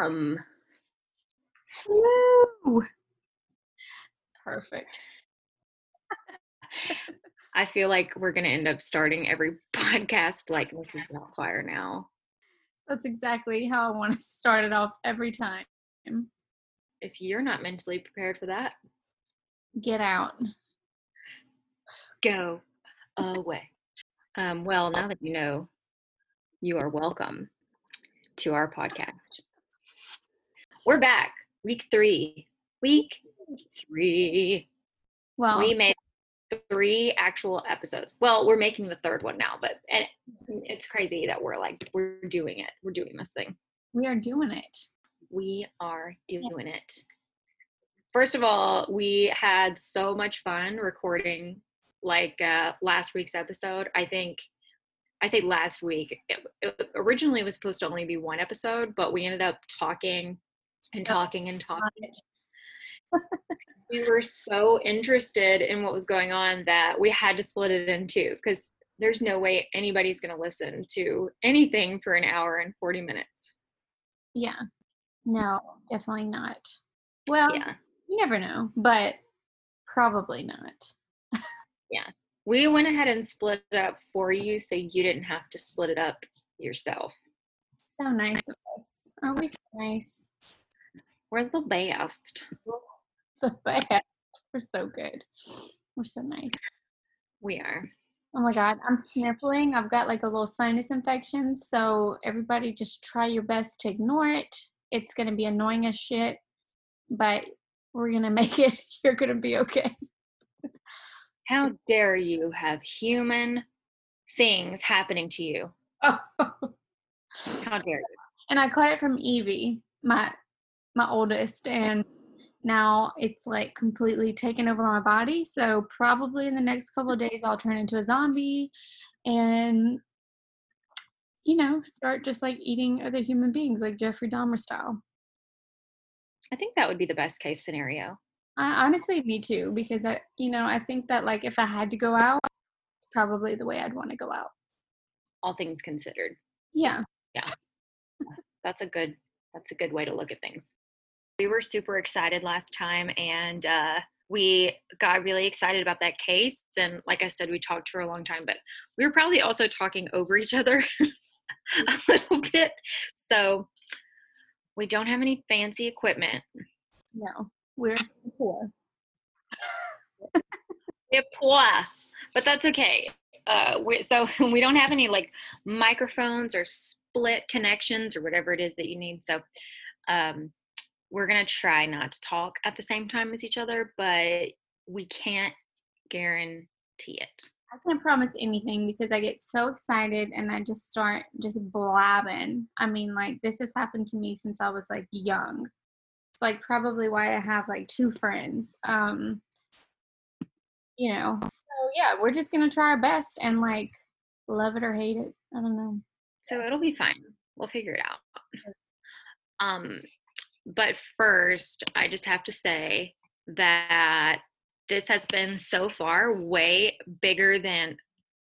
Welcome. Hello. Perfect. I feel like we're going to end up starting every podcast like this is not fire now. That's exactly how I want to start it off every time. If you're not mentally prepared for that, Get out. go away. Um, well, now that you know, you are welcome to our podcast. We're back, week three. Week three. Well, we made three actual episodes. Well, we're making the third one now, but and it's crazy that we're like we're doing it. We're doing this thing. we are doing it. We are doing it. First of all, we had so much fun recording like uh, last week's episode. I think I say last week. It, it originally was supposed to only be one episode, but we ended up talking and So talking and talking we were so interested in what was going on that we had to split it in two because there's no way anybody's going to listen to anything for an hour and 40 minutes. Yeah. No, definitely not. Well, Yeah. you never know, but probably not. Yeah. We went ahead and split it up for you so you didn't have to split it up yourself. So nice of us. Aren't we so nice? We're the best. The best. We're so good. We're so nice. We are. Oh my god, I'm sniffling. I've got like a little sinus infection, so everybody just try your best to ignore it. It's gonna be annoying as shit, but we're gonna make it. You're gonna be okay. How dare you have human things happening to you? Oh. How dare you? and I caught it from Evie, my my oldest, and now it's like completely taken over my body. So probably in the next couple of mm-hmm. days I'll turn into a zombie and you know, start just like eating other human beings like Jeffrey Dahmer style. I think that would be the best case scenario. I, honestly, me too, because I, you know, I think that like if I had to go out, it's probably the way I'd want to go out. All things considered. Yeah. Yeah that's a good that's a good way to look at things we were super excited last time and uh, we got really excited about that case and like i said we talked for a long time but we were probably also talking over each other a little bit. So we don't have any fancy equipment. No, we're so poor. We're poor, but that's okay. Uh, we, so we don't have any like microphones or split connections or whatever it is that you need so um, we're gonna try not to talk at the same time as each other but we can't guarantee it I can't promise anything because I get so excited and I just start just blabbing. I mean, like this has happened to me since I was like young. It's like probably why I have like two friends. Um, you know. So yeah, we're just gonna try our best and like love it or hate it. I don't know. so it'll be fine we'll figure it out um but first i just have to say that this has been so far way bigger than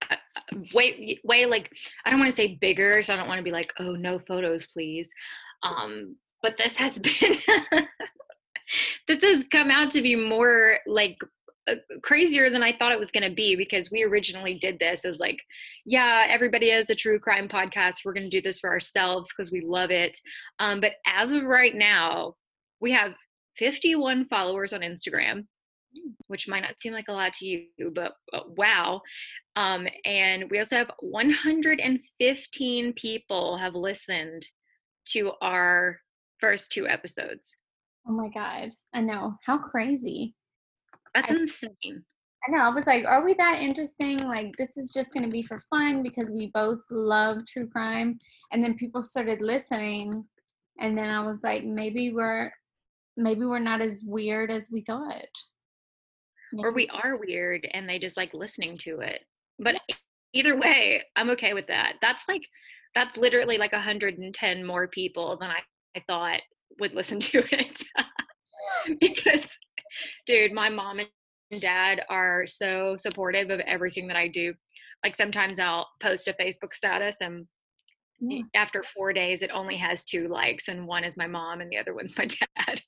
uh, uh, way way like i don't want to say bigger so i don't want to be like oh no photos please. Um but this has been this has come out to be more like crazier than i thought it was going to be because we originally did this as like yeah everybody has a true crime podcast we're going to do this for ourselves because we love it um, but as of right now we have 51 followers on instagram which might not seem like a lot to you, but, but wow. Um, and we also have 115 people have listened to our first two episodes. Oh my god. I know. How crazy. That's I- insane. I know. I was like, are we that interesting? Like, this is just going to be for fun because we both love true crime. And then people started listening. And then I was like, maybe we're, maybe we're not as weird as we thought. Or we are weird and they just like listening to it. But either way, I'm okay with that. That's like, that's literally like 110 more people than I, I thought would listen to it. because, dude, my mom and dad are so supportive of everything that I do. Like sometimes I'll post a Facebook status and Yeah. after four days it only has two likes and one is my mom and the other one's my dad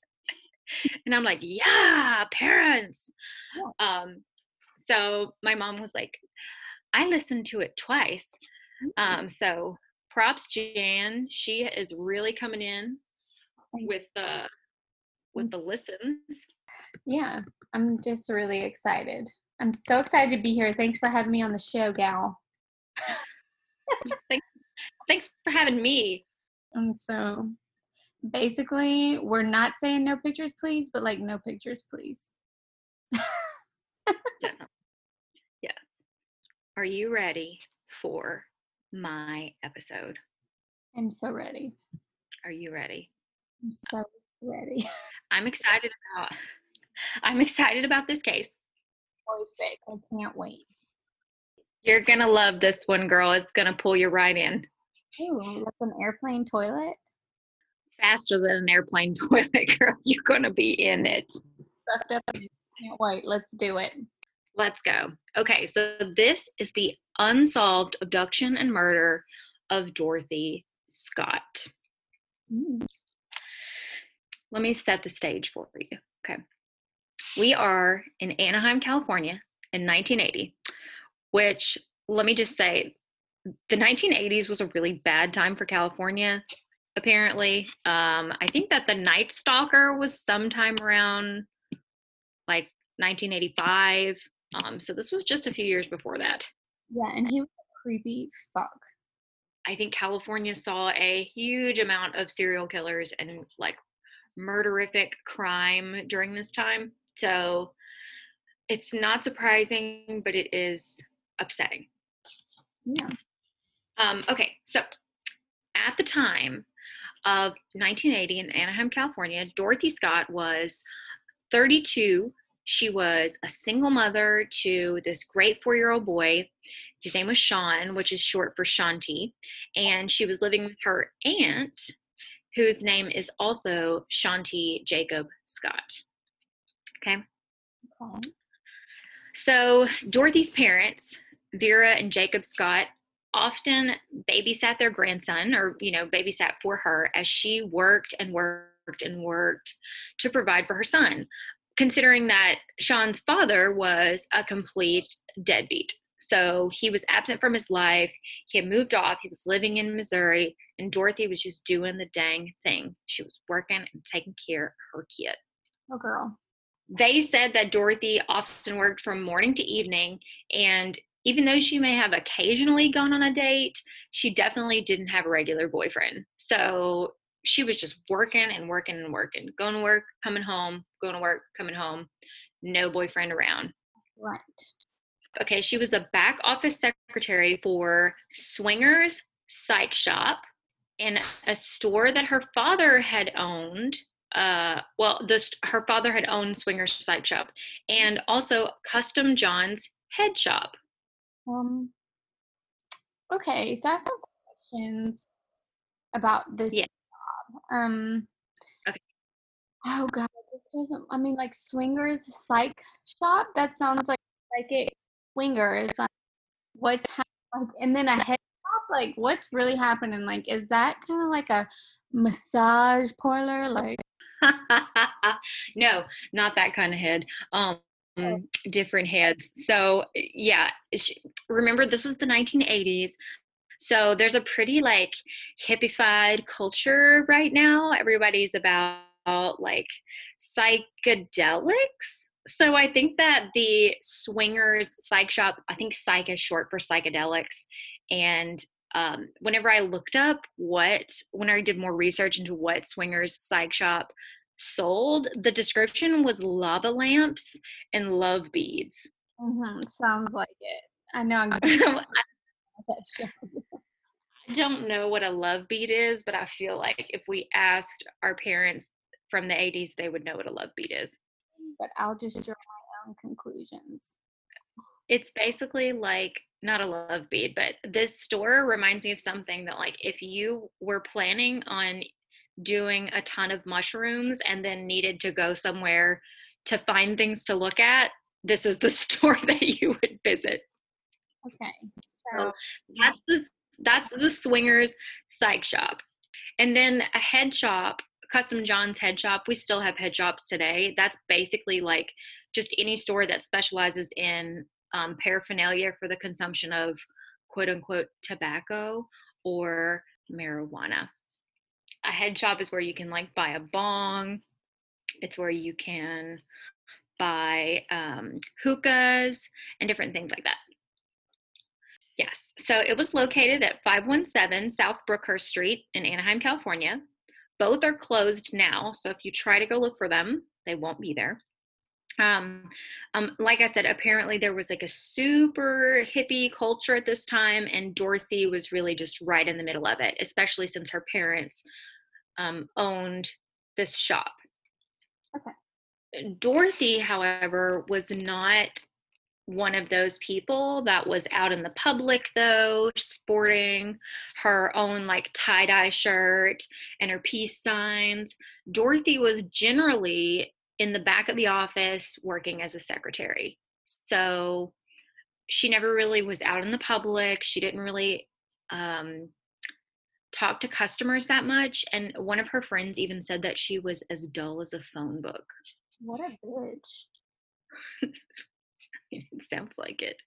and i'm like yeah parents um so my mom was like i listened to it twice Mm. um so props jan she is really coming in Thanks. with the with the listens yeah, I'm just really excited. I'm so excited to be here. Thanks for having me on the show, gal. thanks for having me And so basically, we're not saying no pictures, please, but like no pictures, please. Definitely. Yes. Are you ready for my episode? I'm so ready. Are you ready? I'm so ready. I'm excited about I'm excited about this case. Perfect. I can't wait. You're going to love this one, girl. It's going to pull you right in Ooh, like an airplane toilet. faster than an airplane toilet, girl. You're going to be in it. Sucked up. in it. Can't wait. Let's do it. Let's go. Okay, so this is the unsolved abduction and murder of Dorothy Scott. Mm. let me set the stage for you. We are in Anaheim, California in 1980, which let me just say the 1980s was a really bad time for California, apparently. Um, I think that the Night Stalker was sometime around like 1985. Um, so this was just a few years before that. Yeah, and he was a creepy fuck. I think California saw a huge amount of serial killers and like murderific crime during this time. So it's not surprising, but it is upsetting. Yeah. Um, okay, so at the time of 1980 in Anaheim, California, Dorothy Scott was 32. She was a single mother to this great four year old boy. His name was Sean, which is short for Shanti. And she was living with her aunt, whose name is also Shanti Jacob Scott. Okay. Okay. So Dorothy's parents, Vera and Jacob Scott, often babysat their grandson or, you know, babysat for her as she worked and worked and worked to provide for her son, considering that Sean's father was a complete deadbeat. So he was absent from his life. He had moved off. He was living in Missouri, and Dorothy was just doing the dang thing. She was working and taking care of her kid Oh, girl. They said that Dorothy often worked from morning to evening, and even though she may have occasionally gone on a date, she definitely didn't have a regular boyfriend. So she was just working and working and working, going to work, coming home, going to work, coming home, no boyfriend around. Right. Okay, she was a back office secretary for Swingers Psych Shop in a store that her father had owned. Uh, well, this her father had owned Swingers Psych Shop, and also Custom John's Head Shop. Um. Okay, so I have some questions about this Yeah. job. Um. Okay. Oh God, this doesn't. I mean, like swingers psych shop. That sounds like psychic swingers. Like, what's like, and then a head shop. Like, what's really happening? Like, is that kind of like a massage parlor? Like, no, not that kind of head. Um, different heads. So yeah, remember this was the 1980s. So there's a pretty like hippified culture right now. Everybody's about like psychedelics. So I think that the swingers psych shop, I think psych is short for psychedelics. And um, whenever I looked up what, when I did more research into what swingers psych shop sold, the description was lava lamps and love beads. hmm sounds like it. I know exactly So show. I don't know what a love bead is, but I feel like if we asked our parents from the 80s, they would know what a love bead is. But I'll just draw my own conclusions. It's basically like not a love bead, but this store reminds me of something that like if you were planning on doing a ton of mushrooms and then needed to go somewhere to find things to look at, this is the store that you would visit. Okay. So So that's the that's the swingers psych shop. And then a head shop, Custom John's head shop. We still have head shops today. That's basically like just any store that specializes in um, paraphernalia for the consumption of quote unquote tobacco or marijuana. A head shop is where you can like buy a bong. It's where you can buy um, hookahs and different things like that. Yes, so it was located at 517 South Brookhurst Street in Anaheim, California. Both are closed now, so if you try to go look for them, they won't be there. Um, um, like I said, apparently there was like a super hippie culture at this time, and Dorothy was really just right in the middle of it, especially since her parents um, owned this shop. Okay. Dorothy, however, was not one of those people that was out in the public though sporting her own like tie-dye shirt and her peace signs dorothy was generally in the back of the office working as a secretary so she never really was out in the public she didn't really um, talk to customers that much and one of her friends even said that she was as dull as a phone book what a bitch it sounds like it.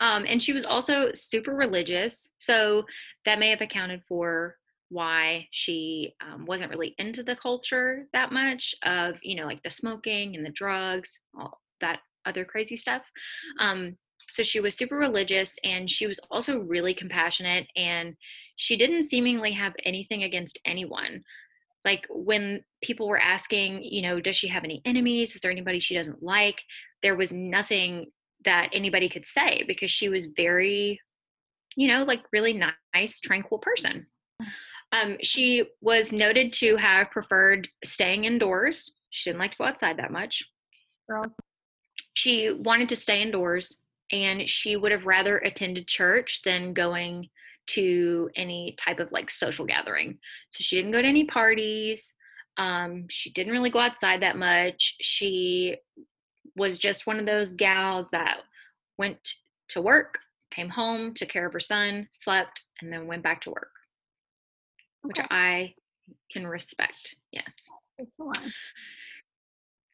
Um, and she was also super religious. So that may have accounted for why she um, wasn't really into the culture that much of, you know, like the smoking and the drugs, all that other crazy stuff. Um, so she was super religious and she was also really compassionate and she didn't seemingly have anything against anyone. Like when people were asking you know does she have any enemies? Is there anybody she doesn't like? there was nothing that anybody could say because she was very you know like really nice tranquil person um, she was noted to have preferred staying indoors. She didn't like to go outside that much. Girls. She wanted to stay indoors and she would have rather attended church than going to any type of like social gathering. So she didn't go to any parties. Um, she didn't really go outside that much. She was just one of those gals that went to work, came home, took care of her son, slept, and then went back to work, okay. which I can respect. Yes.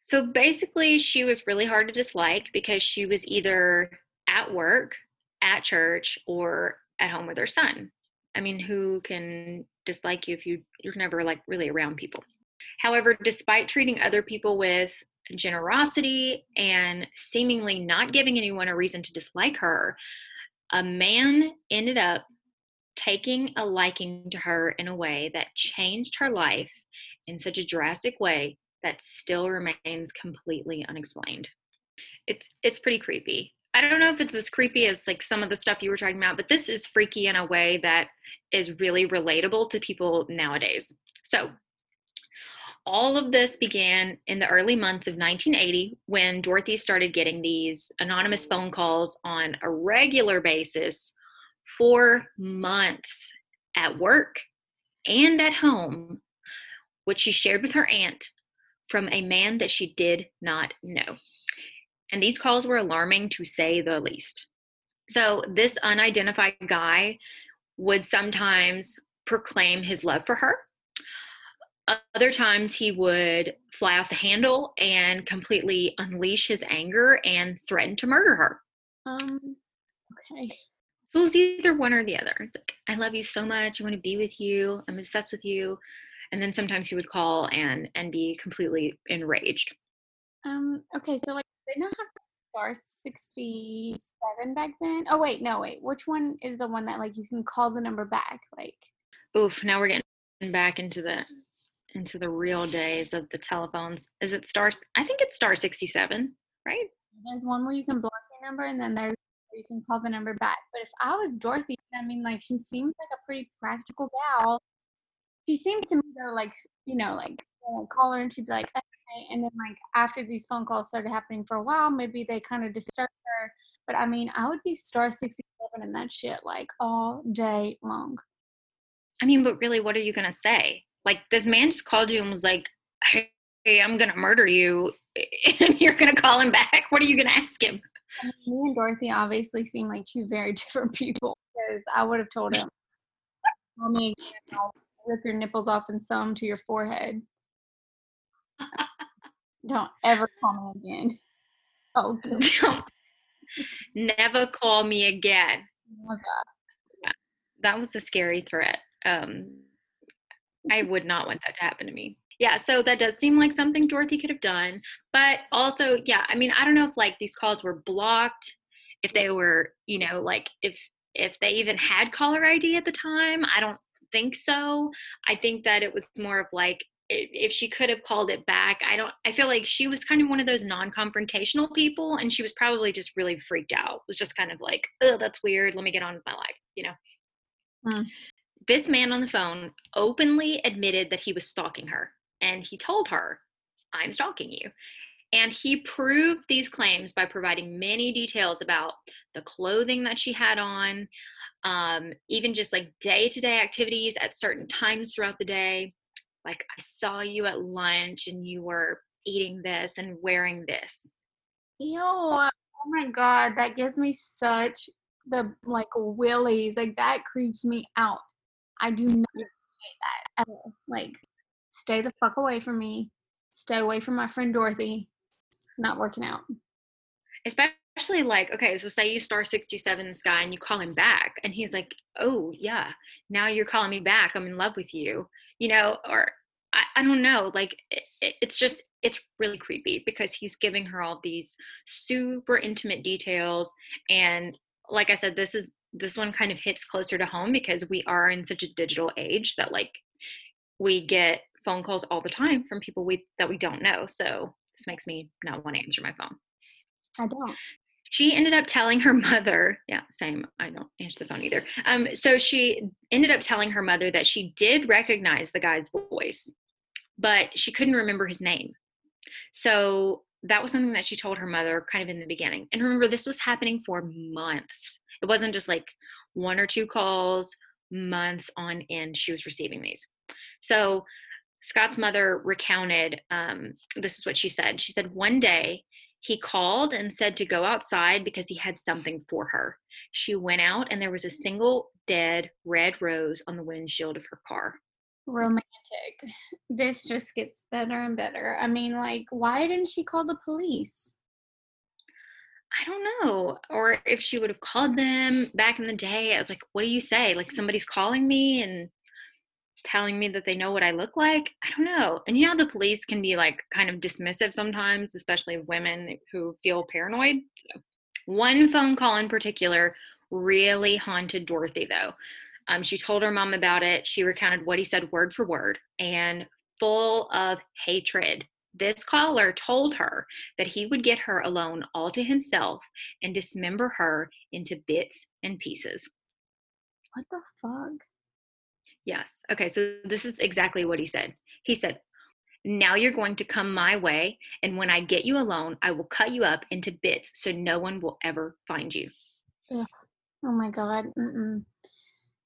So basically, she was really hard to dislike because she was either at work, at church, or at home with her son. I mean, who can dislike you if you you're never like really around people? However, despite treating other people with generosity and seemingly not giving anyone a reason to dislike her, a man ended up taking a liking to her in a way that changed her life in such a drastic way that still remains completely unexplained. It's it's pretty creepy. I don't know if it's as creepy as like some of the stuff you were talking about, but this is freaky in a way that is really relatable to people nowadays. So, all of this began in the early months of 1980 when Dorothy started getting these anonymous phone calls on a regular basis for months at work and at home, which she shared with her aunt from a man that she did not know. And these calls were alarming to say the least. So, this unidentified guy would sometimes proclaim his love for her other times he would fly off the handle and completely unleash his anger and threaten to murder her. Um, okay. It was either one or the other. It's like, I love you so much. I want to be with you. I'm obsessed with you. And then sometimes he would call and and be completely enraged. Um, okay, so like they not have star sixty seven back then. Oh wait, no, wait. Which one is the one that like you can call the number back? Like Oof, now we're getting back into the into the real days of the telephones. Is it star? I think it's star 67, right? There's one where you can block your number and then there's you can call the number back. But if I was Dorothy, I mean, like she seems like a pretty practical gal. She seems to me though, like you know, like call her and she'd be like, okay. And then like after these phone calls started happening for a while, maybe they kind of disturbed her. But I mean, I would be star 67 and that shit like all day long. I mean, but really, what are you gonna say? Like this man just called you and was like, "Hey, I'm gonna murder you," and you're gonna call him back. What are you gonna ask him? Me and Dorothy obviously seem like two very different people because I would have told him call me again, I'll rip your nipples off and sew them to your forehead. Don't ever call me again. Oh, good. Never call me again. Never. That was a scary threat. Um, I would not want that to happen to me. Yeah, so that does seem like something Dorothy could have done. But also, yeah, I mean, I don't know if like these calls were blocked, if they were, you know, like if if they even had caller ID at the time. I don't think so. I think that it was more of like if she could have called it back. I don't I feel like she was kind of one of those non-confrontational people and she was probably just really freaked out. It was just kind of like, "Oh, that's weird. Let me get on with my life," you know. Hmm. This man on the phone openly admitted that he was stalking her and he told her, I'm stalking you. And he proved these claims by providing many details about the clothing that she had on, um, even just like day to day activities at certain times throughout the day. Like, I saw you at lunch and you were eating this and wearing this. Yo, oh my god, that gives me such the like willies. Like that creeps me out. I do not appreciate that at all. Like, stay the fuck away from me. Stay away from my friend Dorothy. It's not working out. especially like okay so say you star 67 this guy and you call him back and he's like oh yeah now you're calling me back i'm in love with you you know or i, I don't know like it, it- it's just it's really creepy because he's giving her all these super intimate details and like i said this is this one kind of hits closer to home because we are in such a digital age that like we get phone calls all the time from people we that we don't know so this makes me not want to answer my phone. I don't. she ended up telling her mother yeah same i don't answer the phone either. Um so she ended up telling her mother that she did recognize the guy's voice but she couldn't remember his name. So that was something that she told her mother kind of in the beginning. And remember this was happening for months. It wasn't just like one or two calls months on end she was receiving these. So scott's mother recounted um, this is what she said she said one day he called and said to go outside because he had something for her. She went out and there was a single dead red rose on the windshield of her car. Romantic. This just gets better and better. I mean, like, why didn't she call the police? I don't know. Or if she would have called them back in the day, I was like, what do you say? Like somebody's calling me and telling me that they know what I look like? I don't know. And you know, the police can be like kind of dismissive sometimes, especially women who feel paranoid. One phone call in particular really haunted Dorothy, though. Um, she told her mom about it. She recounted what he said word for word and full of hatred. This caller told her that he would get her alone all to himself and dismember her into bits and pieces. What the fuck? Yes. Okay. So this is exactly what he said. He said, Now you're going to come my way, and when I get you alone, I will cut you up into bits so no one will ever find you. Oh my god. Mm-mm.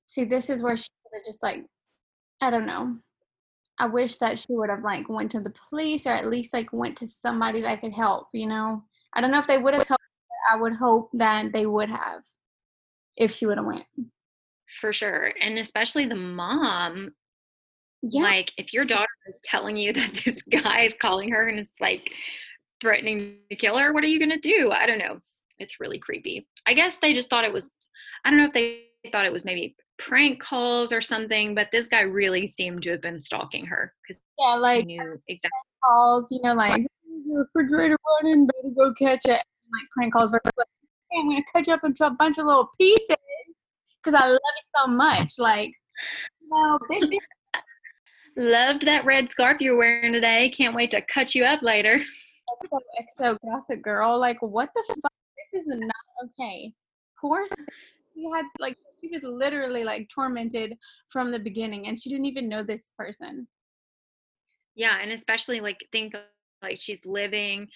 See, this is where she just like, I don't know. I wish that she would have like went to the police or at least like went to somebody that could help. You know, I don't know if they would have helped. I would hope that they would have if she would have went. For sure. And especially the mom. Yeah. Like, if your daughter is telling you that this guy is calling her and it's like threatening to kill her, what are you going to do? I don't know. It's really creepy. I guess they just thought it was, I don't know if they thought it was maybe prank calls or something, but this guy really seemed to have been stalking her because yeah, like knew exactly. calls, you know, like "There's refrigerator running, better go catch it. And, like prank calls versus like, hey, I'm gonna cut you up into a bunch of little pieces because I love you so much. Like, no, big. Loved that red scarf you're wearing today. Can't wait to cut you up later. XO, XO gossip girl. Like, what the fuck? This is not okay. Poor thing. She had like she was literally like tormented from the beginning, and she didn't even know this person. Yeah, and especially like think like she's living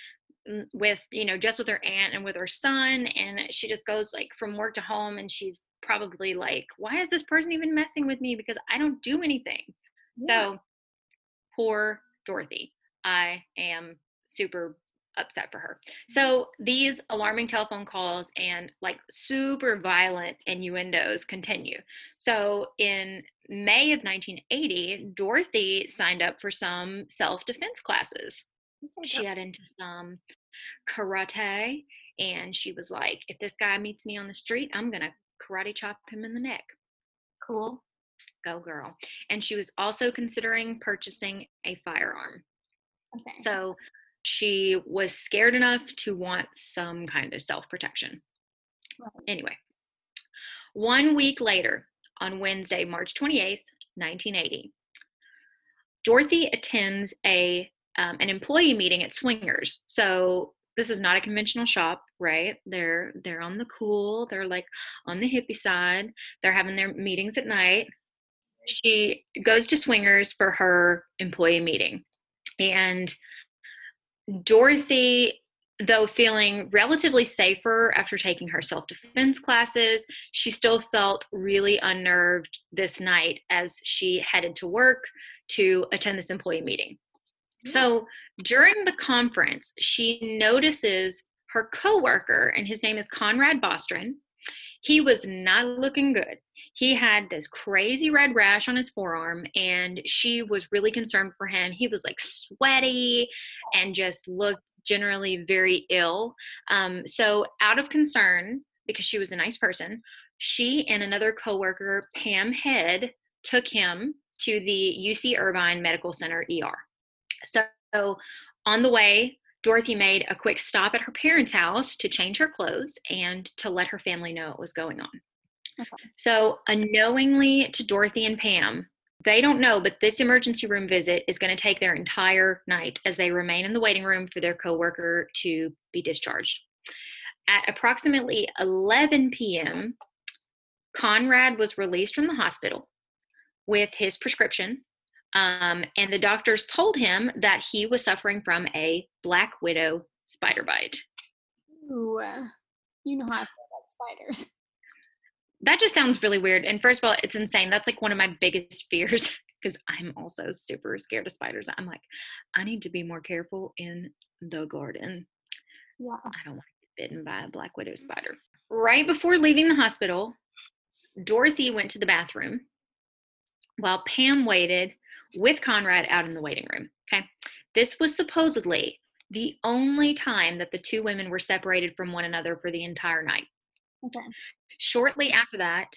with you know just with her aunt and with her son, and she just goes like from work to home, and she's probably like, why is this person even messing with me? Because I don't do anything. Yeah. So poor Dorothy. I am super upset for her. So these alarming telephone calls and like super violent innuendos continue. So in May of 1980, Dorothy signed up for some self defense classes. She got into some karate and she was like, if this guy meets me on the street, I'm going to karate chop him in the neck. Cool. Go girl. And she was also considering purchasing a firearm. Okay. So she was scared enough to want some kind of self protection. Right. Anyway, one week later, on Wednesday, March 28th, 1980, Dorothy attends a um, an employee meeting at Swingers. So this is not a conventional shop, right? They're they're on the cool. They're like on the hippie side. They're having their meetings at night. She goes to Swingers for her employee meeting, and Dorothy, though feeling relatively safer after taking her self defense classes, she still felt really unnerved this night as she headed to work to attend this employee meeting. So during the conference, she notices her coworker, and his name is Conrad Bostron. He was not looking good. He had this crazy red rash on his forearm, and she was really concerned for him. He was like sweaty and just looked generally very ill. Um, so, out of concern, because she was a nice person, she and another coworker, Pam Head, took him to the UC Irvine Medical Center ER. So on the way, Dorothy made a quick stop at her parents' house to change her clothes and to let her family know what was going on. Okay. So, unknowingly to Dorothy and Pam, they don't know, but this emergency room visit is going to take their entire night as they remain in the waiting room for their coworker to be discharged. At approximately 11 p.m., Conrad was released from the hospital with his prescription um, and the doctors told him that he was suffering from a black widow spider bite. Ooh, uh, you know how I feel about spiders. That just sounds really weird. And first of all, it's insane. That's like one of my biggest fears because I'm also super scared of spiders. I'm like, I need to be more careful in the garden. Yeah. I don't want to get bitten by a black widow spider. Right before leaving the hospital, Dorothy went to the bathroom while Pam waited with Conrad out in the waiting room. Okay. This was supposedly the only time that the two women were separated from one another for the entire night. Okay. Shortly after that,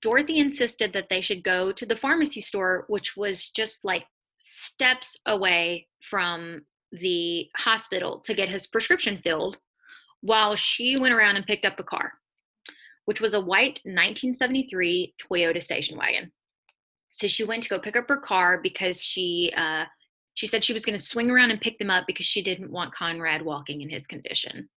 Dorothy insisted that they should go to the pharmacy store, which was just like steps away from the hospital to get his prescription filled, while she went around and picked up the car, which was a white 1973 Toyota station wagon so she went to go pick up her car because she uh, she said she was going to swing around and pick them up because she didn't want Conrad walking in his condition.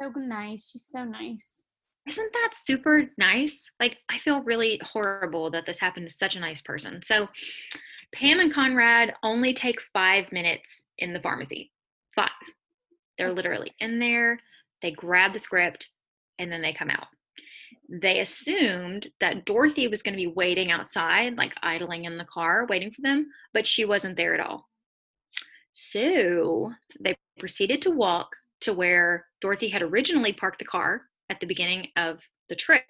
So nice. She's so nice. Isn't that super nice? Like I feel really horrible that this happened to such a nice person. So Pam and Conrad only take five minutes in the pharmacy. Five. They're literally in there. They grab the script and then they come out they assumed that Dorothy was going to be waiting outside, like idling in the car, waiting for them, but she wasn't there at all. So they proceeded to walk to where Dorothy had originally parked the car at the beginning of the trip.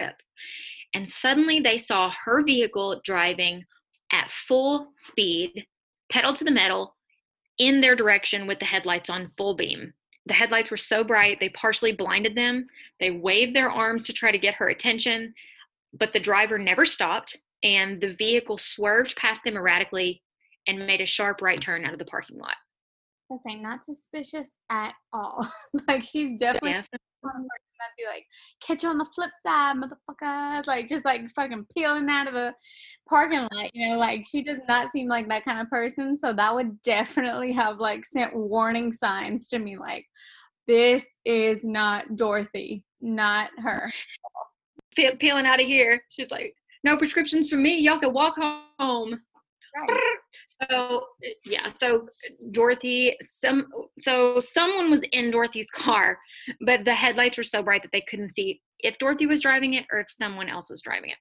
And suddenly they saw her vehicle driving at full speed, pedal to the metal, in their direction with the headlights on full beam. The headlights were so bright, they partially blinded them. They waved their arms to try to get her attention, but the driver never stopped, and the vehicle swerved past them erratically and made a sharp right turn out of the parking lot. Okay, not suspicious at all. like she's definitely Yeah. That'd be like, catch you on the flip side, motherfucker. Like just like fucking peeling out of the parking lot. You know, like she does not seem like that kind of person. So that would definitely have like sent warning signs to me like, this is not Dorothy, not her. Pe- peeling out of here. She's like, no prescriptions for me. Y'all can walk home. Right. So yeah, so Dorothy, some so someone was in Dorothy's car, but the headlights were so bright that they couldn't see if Dorothy was driving it or if someone else was driving it.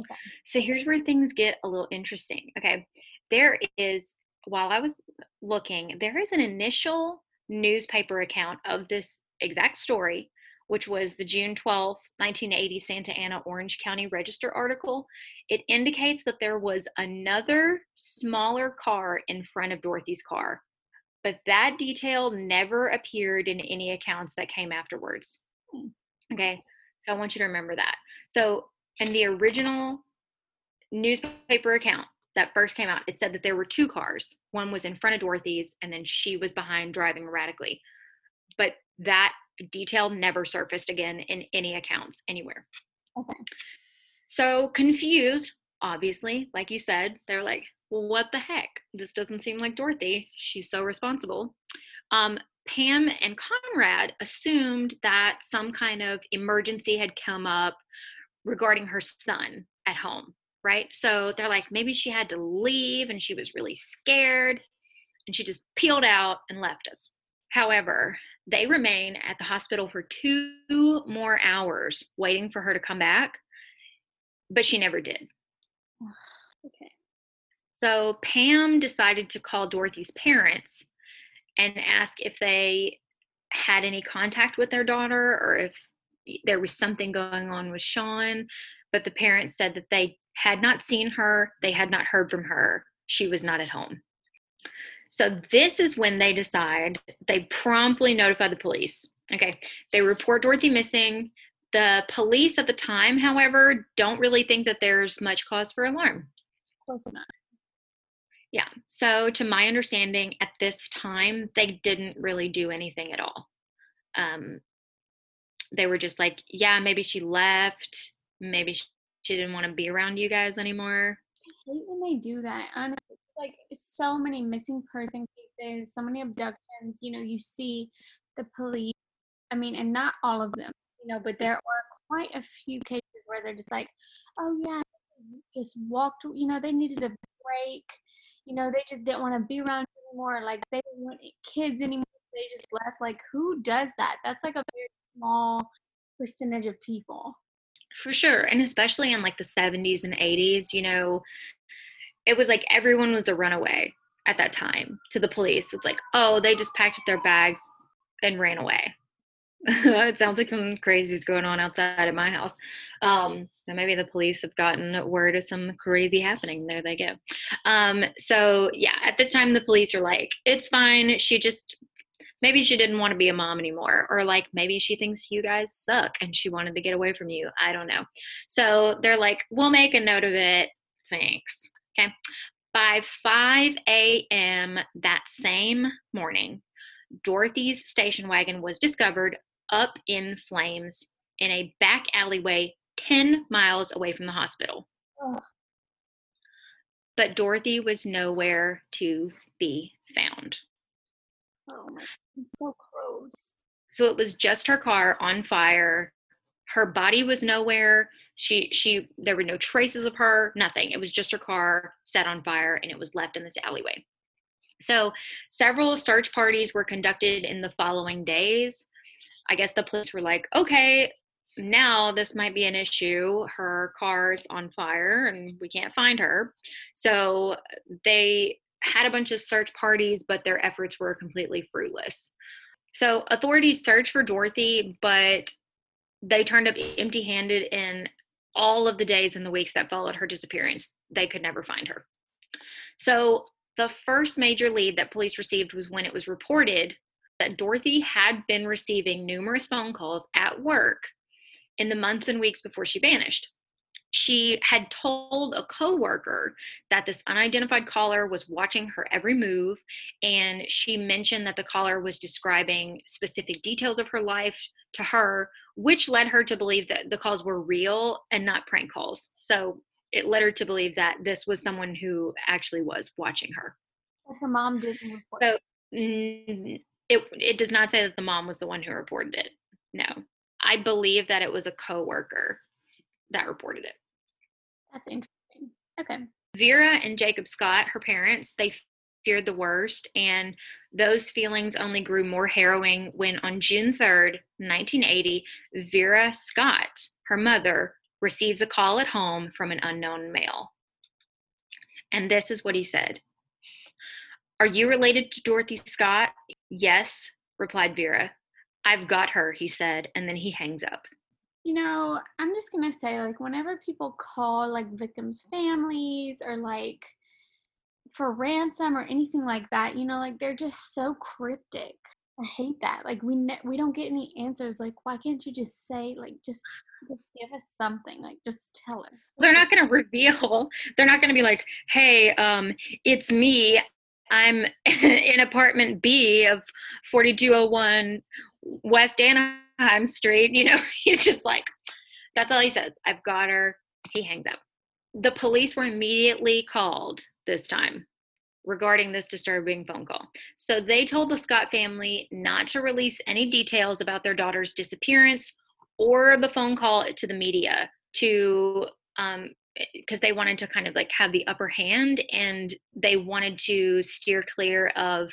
Okay. So here's where things get a little interesting. Okay, there is while I was looking, there is an initial newspaper account of this exact story, which was the June 12th, 1980 Santa Ana Orange County Register article, it indicates that there was another smaller car in front of Dorothy's car. But that detail never appeared in any accounts that came afterwards. Okay, so I want you to remember that. So, in the original newspaper account that first came out, it said that there were two cars. One was in front of Dorothy's, and then she was behind driving erratically. But that detail never surfaced again in any accounts anywhere. Okay. So confused, obviously, like you said, they're like, well, what the heck? This doesn't seem like Dorothy. She's so responsible. Um, Pam and Conrad assumed that some kind of emergency had come up regarding her son at home, right? So they're like, maybe she had to leave and she was really scared and she just peeled out and left us. However, they remain at the hospital for two more hours waiting for her to come back, but she never did. Okay. So Pam decided to call Dorothy's parents and ask if they had any contact with their daughter or if there was something going on with Sean. But the parents said that they had not seen her, they had not heard from her, she was not at home. So this is when they decide they promptly notify the police. Okay, they report Dorothy missing. The police at the time, however, don't really think that there's much cause for alarm. Of course not. Yeah. So, to my understanding, at this time, they didn't really do anything at all. Um, they were just like, yeah, maybe she left. Maybe she, she didn't want to be around you guys anymore. I hate when they do that. Honestly, like so many missing person cases, so many abductions. You know, you see the police. I mean, and not all of them, you know, but there are quite a few cases where they're just like, oh yeah, just walked. You know, they needed a break. You know, they just didn't want to be around anymore. Like they didn't want kids anymore. They just left. Like who does that? That's like a very small percentage of people. For sure. And especially in like the 70s and 80s, you know, it was like everyone was a runaway at that time to the police. It's like, oh, they just packed up their bags and ran away. it sounds like something crazy is going on outside of my house. Um, so maybe the police have gotten word of some crazy happening. There they go. Um, so yeah, at this time the police are like, it's fine. She just maybe she didn't want to be a mom anymore, or like maybe she thinks you guys suck and she wanted to get away from you. I don't know. So they're like, we'll make a note of it. Thanks. Okay. By 5 a.m. that same morning, Dorothy's station wagon was discovered up in flames in a back alleyway 10 miles away from the hospital. Oh. But Dorothy was nowhere to be found. Oh my, so close. So it was just her car on fire. Her body was nowhere. She she there were no traces of her, nothing. It was just her car set on fire and it was left in this alleyway. So several search parties were conducted in the following days. I guess the police were like, okay, now this might be an issue. Her car's on fire and we can't find her. So they had a bunch of search parties, but their efforts were completely fruitless. So authorities searched for Dorothy, but they turned up empty handed in all of the days and the weeks that followed her disappearance. They could never find her. So the first major lead that police received was when it was reported that Dorothy had been receiving numerous phone calls at work in the months and weeks before she vanished. She had told a coworker that this unidentified caller was watching her every move, and she mentioned that the caller was describing specific details of her life to her, which led her to believe that the calls were real and not prank calls. So it led her to believe that this was someone who actually was watching her. But her mom didn't report. So mm, it it does not say that the mom was the one who reported it. No, I believe that it was a coworker that reported it. That's interesting. Okay. Vera and Jacob Scott, her parents, they feared the worst, and those feelings only grew more harrowing when on June 3rd, 1980, Vera Scott, her mother, receives a call at home from an unknown male. And this is what he said Are you related to Dorothy Scott? Yes, replied Vera. I've got her, he said, and then he hangs up. You know, I'm just gonna say, like, whenever people call like victims' families or like for ransom or anything like that, you know, like they're just so cryptic. I hate that. Like we ne- we don't get any answers. Like why can't you just say like just just give us something? Like just tell us. They're not going to reveal. They're not going to be like, "Hey, um it's me. I'm in apartment B of 4201 West Anaheim Street." You know, he's just like that's all he says. I've got her. He hangs up. The police were immediately called this time regarding this disturbing phone call. So they told the Scott family not to release any details about their daughter's disappearance or the phone call to the media to um because they wanted to kind of like have the upper hand and they wanted to steer clear of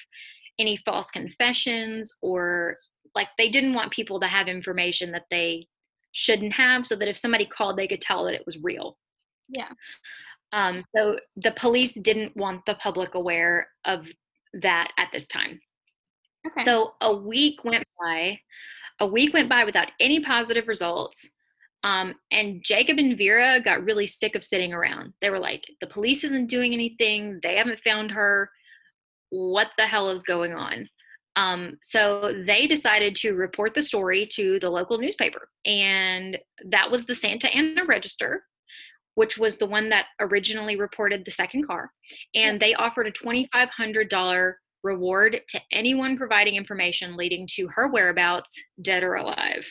any false confessions or like they didn't want people to have information that they shouldn't have so that if somebody called they could tell that it was real Yeah. um, so the police didn't want the public aware of that at this time. Okay. So a week went by. A week went by without any positive results. Um, and Jacob and Vera got really sick of sitting around. They were like, the police isn't doing anything. They haven't found her. What the hell is going on? Um, so they decided to report the story to the local newspaper. And that was the Santa Ana Register, which was the one that originally reported the second car. And they offered a $2,500 reward to anyone providing information leading to her whereabouts, dead or alive.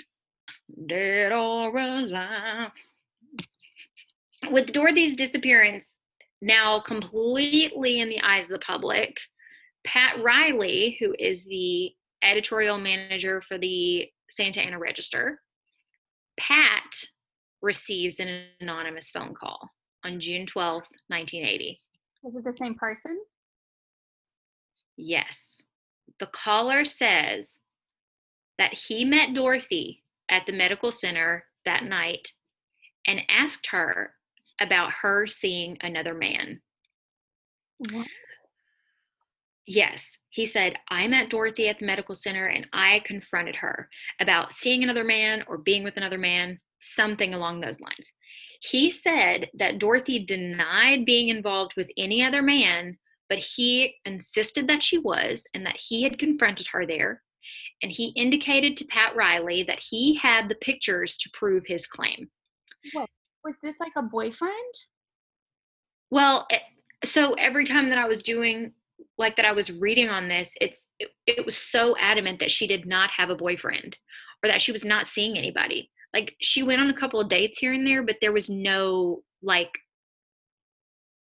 Dead or alive. With Dorothy's disappearance now completely in the eyes of the public, Pat Riley, who is the editorial manager for the Santa Ana Register, Pat receives an anonymous phone call on June 12th, 1980. Is it the same person? Yes. The caller says that he met Dorothy at the medical center that night and asked her about her seeing another man. What? Yes, he said, I met Dorothy at the medical center and I confronted her about seeing another man or being with another man, something along those lines. He said that Dorothy denied being involved with any other man, but he insisted that she was and that he had confronted her there. And he indicated to Pat Riley that he had the pictures to prove his claim. What? Was this like a boyfriend? Well, it, so every time that I was doing like that I was reading on this, it's it, it was so adamant that she did not have a boyfriend or that she was not seeing anybody. Like she went on a couple of dates here and there, but there was no like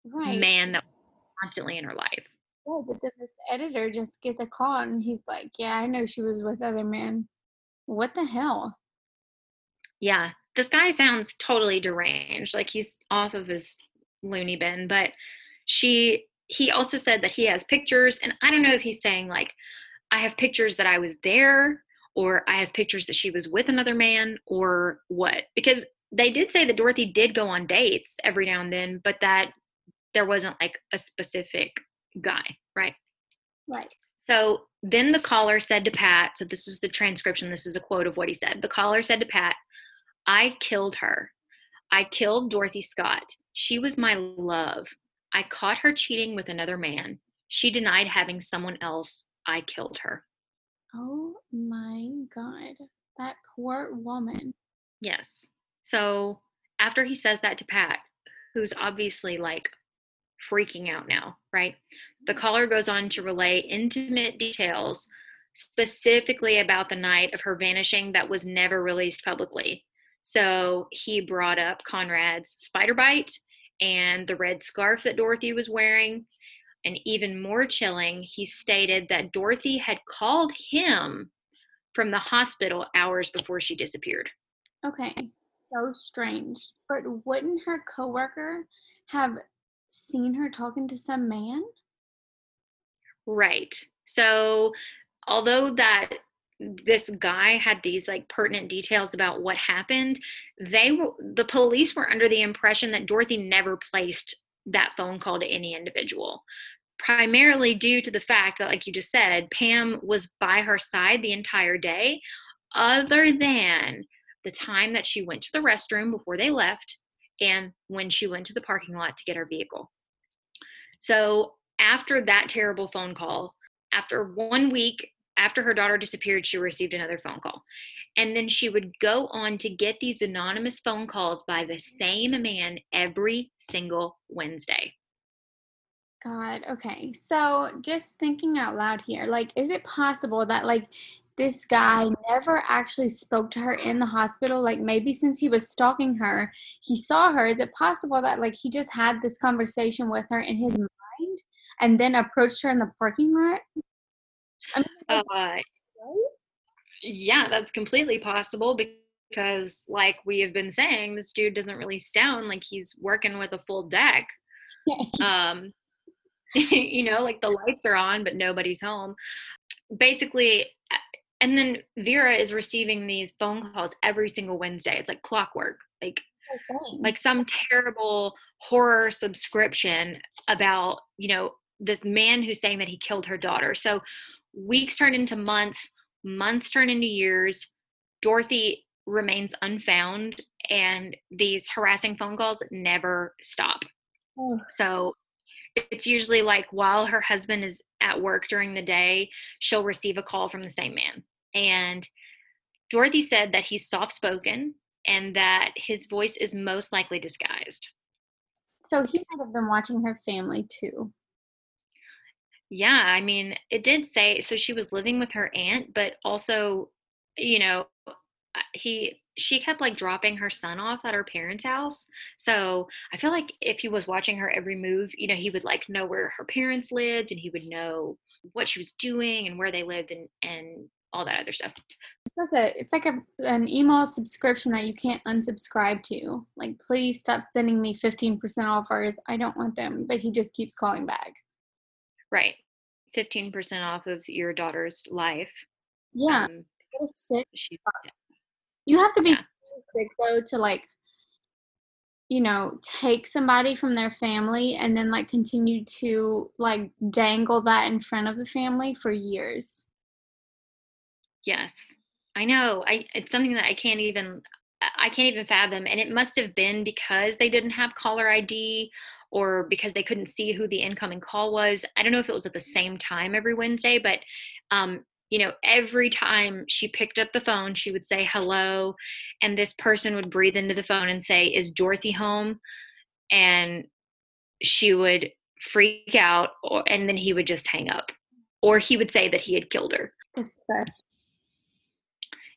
Right. man that was constantly in her life. Right, but then this editor just gets a call and he's like, Yeah, I know she was with other men. What the hell? Yeah, this guy sounds totally deranged, like he's off of his loony bin. But she, he also said that he has pictures, and I don't know if he's saying like, I have pictures that I was there, or I have pictures that she was with another man, or what? Because they did say that Dorothy did go on dates every now and then, but that there wasn't like a specific guy, right? Right. So then the caller said to Pat, so this is the transcription, this is a quote of what he said. The caller said to Pat, I killed her. I killed Dorothy Scott. She was my love. I caught her cheating with another man. She denied having someone else. I killed her. Oh my god. That poor woman. Yes. So after he says that to Pat, who's obviously like freaking out now, right? The mm-hmm. caller goes on to relay intimate details specifically about the night of her vanishing that was never released publicly. So he brought up Conrad's spider bite and the red scarf that Dorothy was wearing. And even more chilling, he stated that Dorothy had called him from the hospital hours before she disappeared. Okay. So strange. But wouldn't her coworker have seen her talking to some man? Right. So, although that this guy had these like pertinent details about what happened, they were the police were under the impression that Dorothy never placed that phone call to any individual. primarily due to the fact that, like you just said, Pam was by her side the entire day, other than the time that she went to the restroom before they left and when she went to the parking lot to get her vehicle. So, after that terrible phone call, after one week after her daughter disappeared, she received another phone call. And then she would go on to get these anonymous phone calls by the same man every single Wednesday. God, okay. So just thinking out loud here, like, is it possible that, like, this guy never actually spoke to her in the hospital? Like, maybe since he was stalking her, he saw her. Is it possible that, like, he just had this conversation with her in his mind and then approached her in the parking lot? Uh, yeah, that's completely possible because, like we have been saying, this dude doesn't really sound like he's working with a full deck. um, you know, like the lights are on, but nobody's home. Basically, and then Vera is receiving these phone calls every single Wednesday. It's like clockwork. Like like some terrible horror subscription about, you know, this man who's saying that he killed her daughter. So weeks turn into months, months turn into years. Dorothy remains unfound and these harassing phone calls never stop. Oh. So it's usually like while her husband is at work during the day, she'll receive a call from the same man. And Dorothy said that he's soft spoken and that his voice is most likely disguised. So he might have been watching her family too. Yeah, I mean, it did say so she was living with her aunt, but also, you know, he she kept like dropping her son off at her parents' house. So I feel like if he was watching her every move, you know, he would like know where her parents lived and he would know what she was doing and where they lived and and all that other stuff. It's like a it's like a an email subscription that you can't unsubscribe to. Like, please stop sending me fifteen percent offers. I don't want them. But he just keeps calling back. Right. 15% off of your daughter's life. Yeah. Um, sick. She, You have to be yeah. sick though to like you know, take somebody from their family and then like continue to like dangle that in front of the family for years. Yes. I know. I it's something that I can't even I can't even fathom and it must have been because they didn't have caller ID or because they couldn't see who the incoming call was. I don't know if it was at the same time every Wednesday, but um, you know, every time she picked up the phone, she would say hello, and this person would breathe into the phone and say, "Is Dorothy home?" And she would freak out, or, and then he would just hang up, or he would say that he had killed her. Disgust.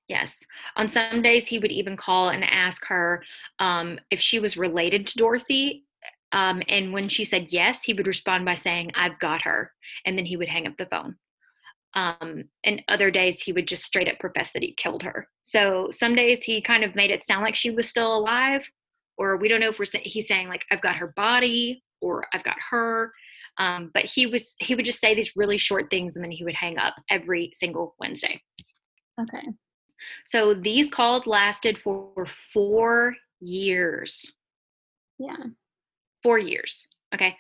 Yes. On some days, he would even call and ask her um, if she was related to Dorothy um, and when she said yes, he would respond by saying, I've got her. And then he would hang up the phone. Um, and other days, he would just straight up profess that he killed her. So some days he kind of made it sound like she was still alive, or we don't know if we're he's saying like I've got her body or I've got her. Um, but he was he would just say these really short things and then he would hang up every single Wednesday. Okay. So these calls lasted for four years. Yeah four years. Okay.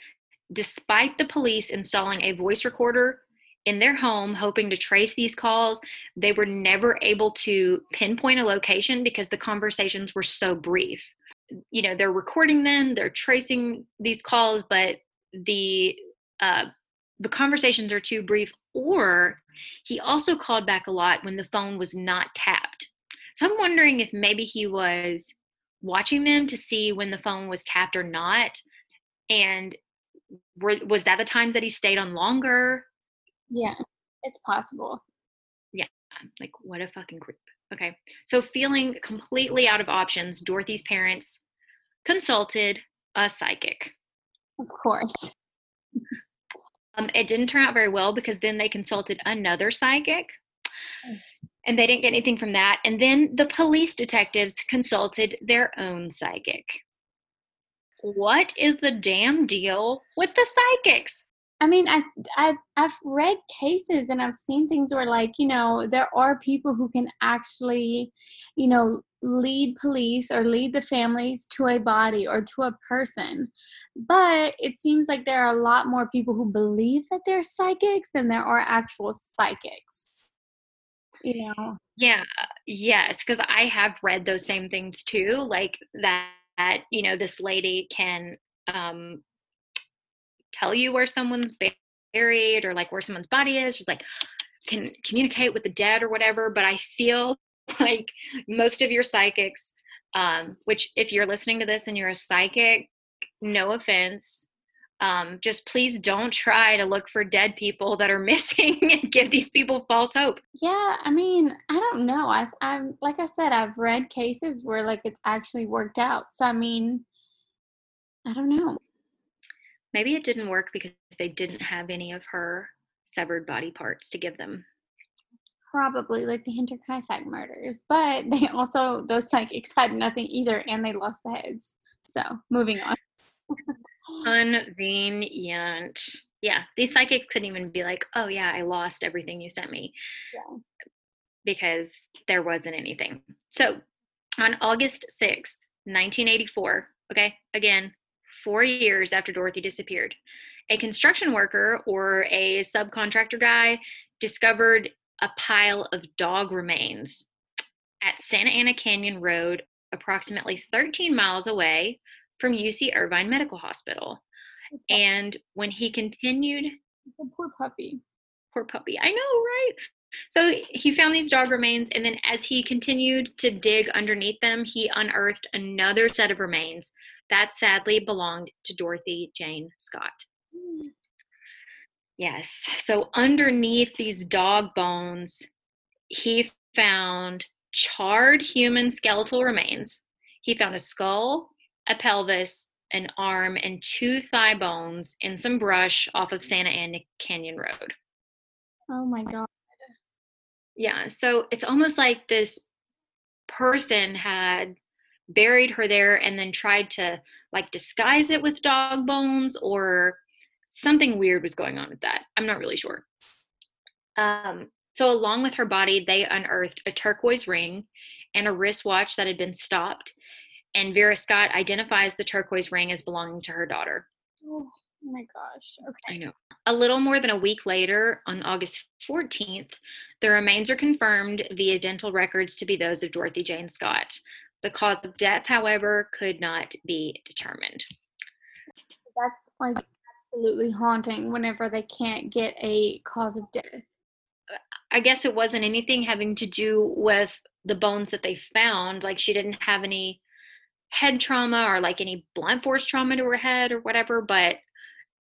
Despite the police installing a voice recorder in their home, hoping to trace these calls, they were never able to pinpoint a location because the conversations were so brief. You know, they're recording them, they're tracing these calls, but the uh, the conversations are too brief. Or he also called back a lot when the phone was not tapped. So I'm wondering if maybe he was watching them to see when the phone was tapped or not and were, was that the times that he stayed on longer? Yeah, it's possible. Yeah, like what a fucking creep. Okay, so feeling completely out of options, Dorothy's parents consulted a psychic. Of course. Um, it didn't turn out very well because then they consulted another psychic oh. and they didn't get anything from that. And then the police detectives consulted their own psychic what is the damn deal with the psychics? I mean, I, I, I've read cases and I've seen things where, like, you know, there are people who can actually, you know, lead police or lead the families to a body or to a person. But it seems like there are a lot more people who believe that they're psychics than there are actual psychics. You know? Yeah, uh, yes, because I have read those same things too, like that, you know, this lady can um, tell you where someone's buried or like where someone's body is. She's like, can communicate with the dead or whatever. But I feel like most of your psychics, um, which if you're listening to this and you're a psychic, no offense, um, just please don't try to look for dead people that are missing and give these people false hope. Yeah, I mean, I don't know. I've, I'm like I said, I've read cases where like it's actually worked out. So I mean, I don't know. Maybe it didn't work because they didn't have any of her severed body parts to give them. Probably like the Hinterkaifeck murders, but they also those psychics had nothing either, and they lost the heads. So moving on. Convenient. Yeah, these psychics couldn't even be like, "Oh yeah, I lost everything you sent me," Yeah. because there wasn't anything. So, on August sixth, nineteen eighty-four. Okay, again, four years after Dorothy disappeared, a construction worker or a subcontractor guy discovered a pile of dog remains at Santa Ana Canyon Road, approximately 13 miles away from UC Irvine Medical Hospital. And when he continued, poor puppy. poor puppy, I know, right? So he found these dog remains, and then as he continued to dig underneath them, he unearthed another set of remains that sadly belonged to Dorothy Jane Scott. Mm. Yes. So underneath these dog bones, he found charred human skeletal remains. He found a skull, a pelvis, an arm, and two thigh bones in some brush off of Santa Ana Canyon Road. Oh my god. Yeah. So it's almost like this person had buried her there and then tried to like disguise it with dog bones or something weird was going on with that. I'm not really sure. Um, so, along with her body, they unearthed a turquoise ring and a wristwatch that had been stopped. And Vera Scott identifies the turquoise ring as belonging to her daughter. Oh my gosh. Okay. I know. A little more than a week later, on August 14th, the remains are confirmed via dental records to be those of Dorothy Jane Scott. The cause of death, however, could not be determined. That's like absolutely haunting whenever they can't get a cause of death. I guess it wasn't anything having to do with the bones that they found. Like she didn't have any head trauma or like any blunt force trauma to her head or whatever, but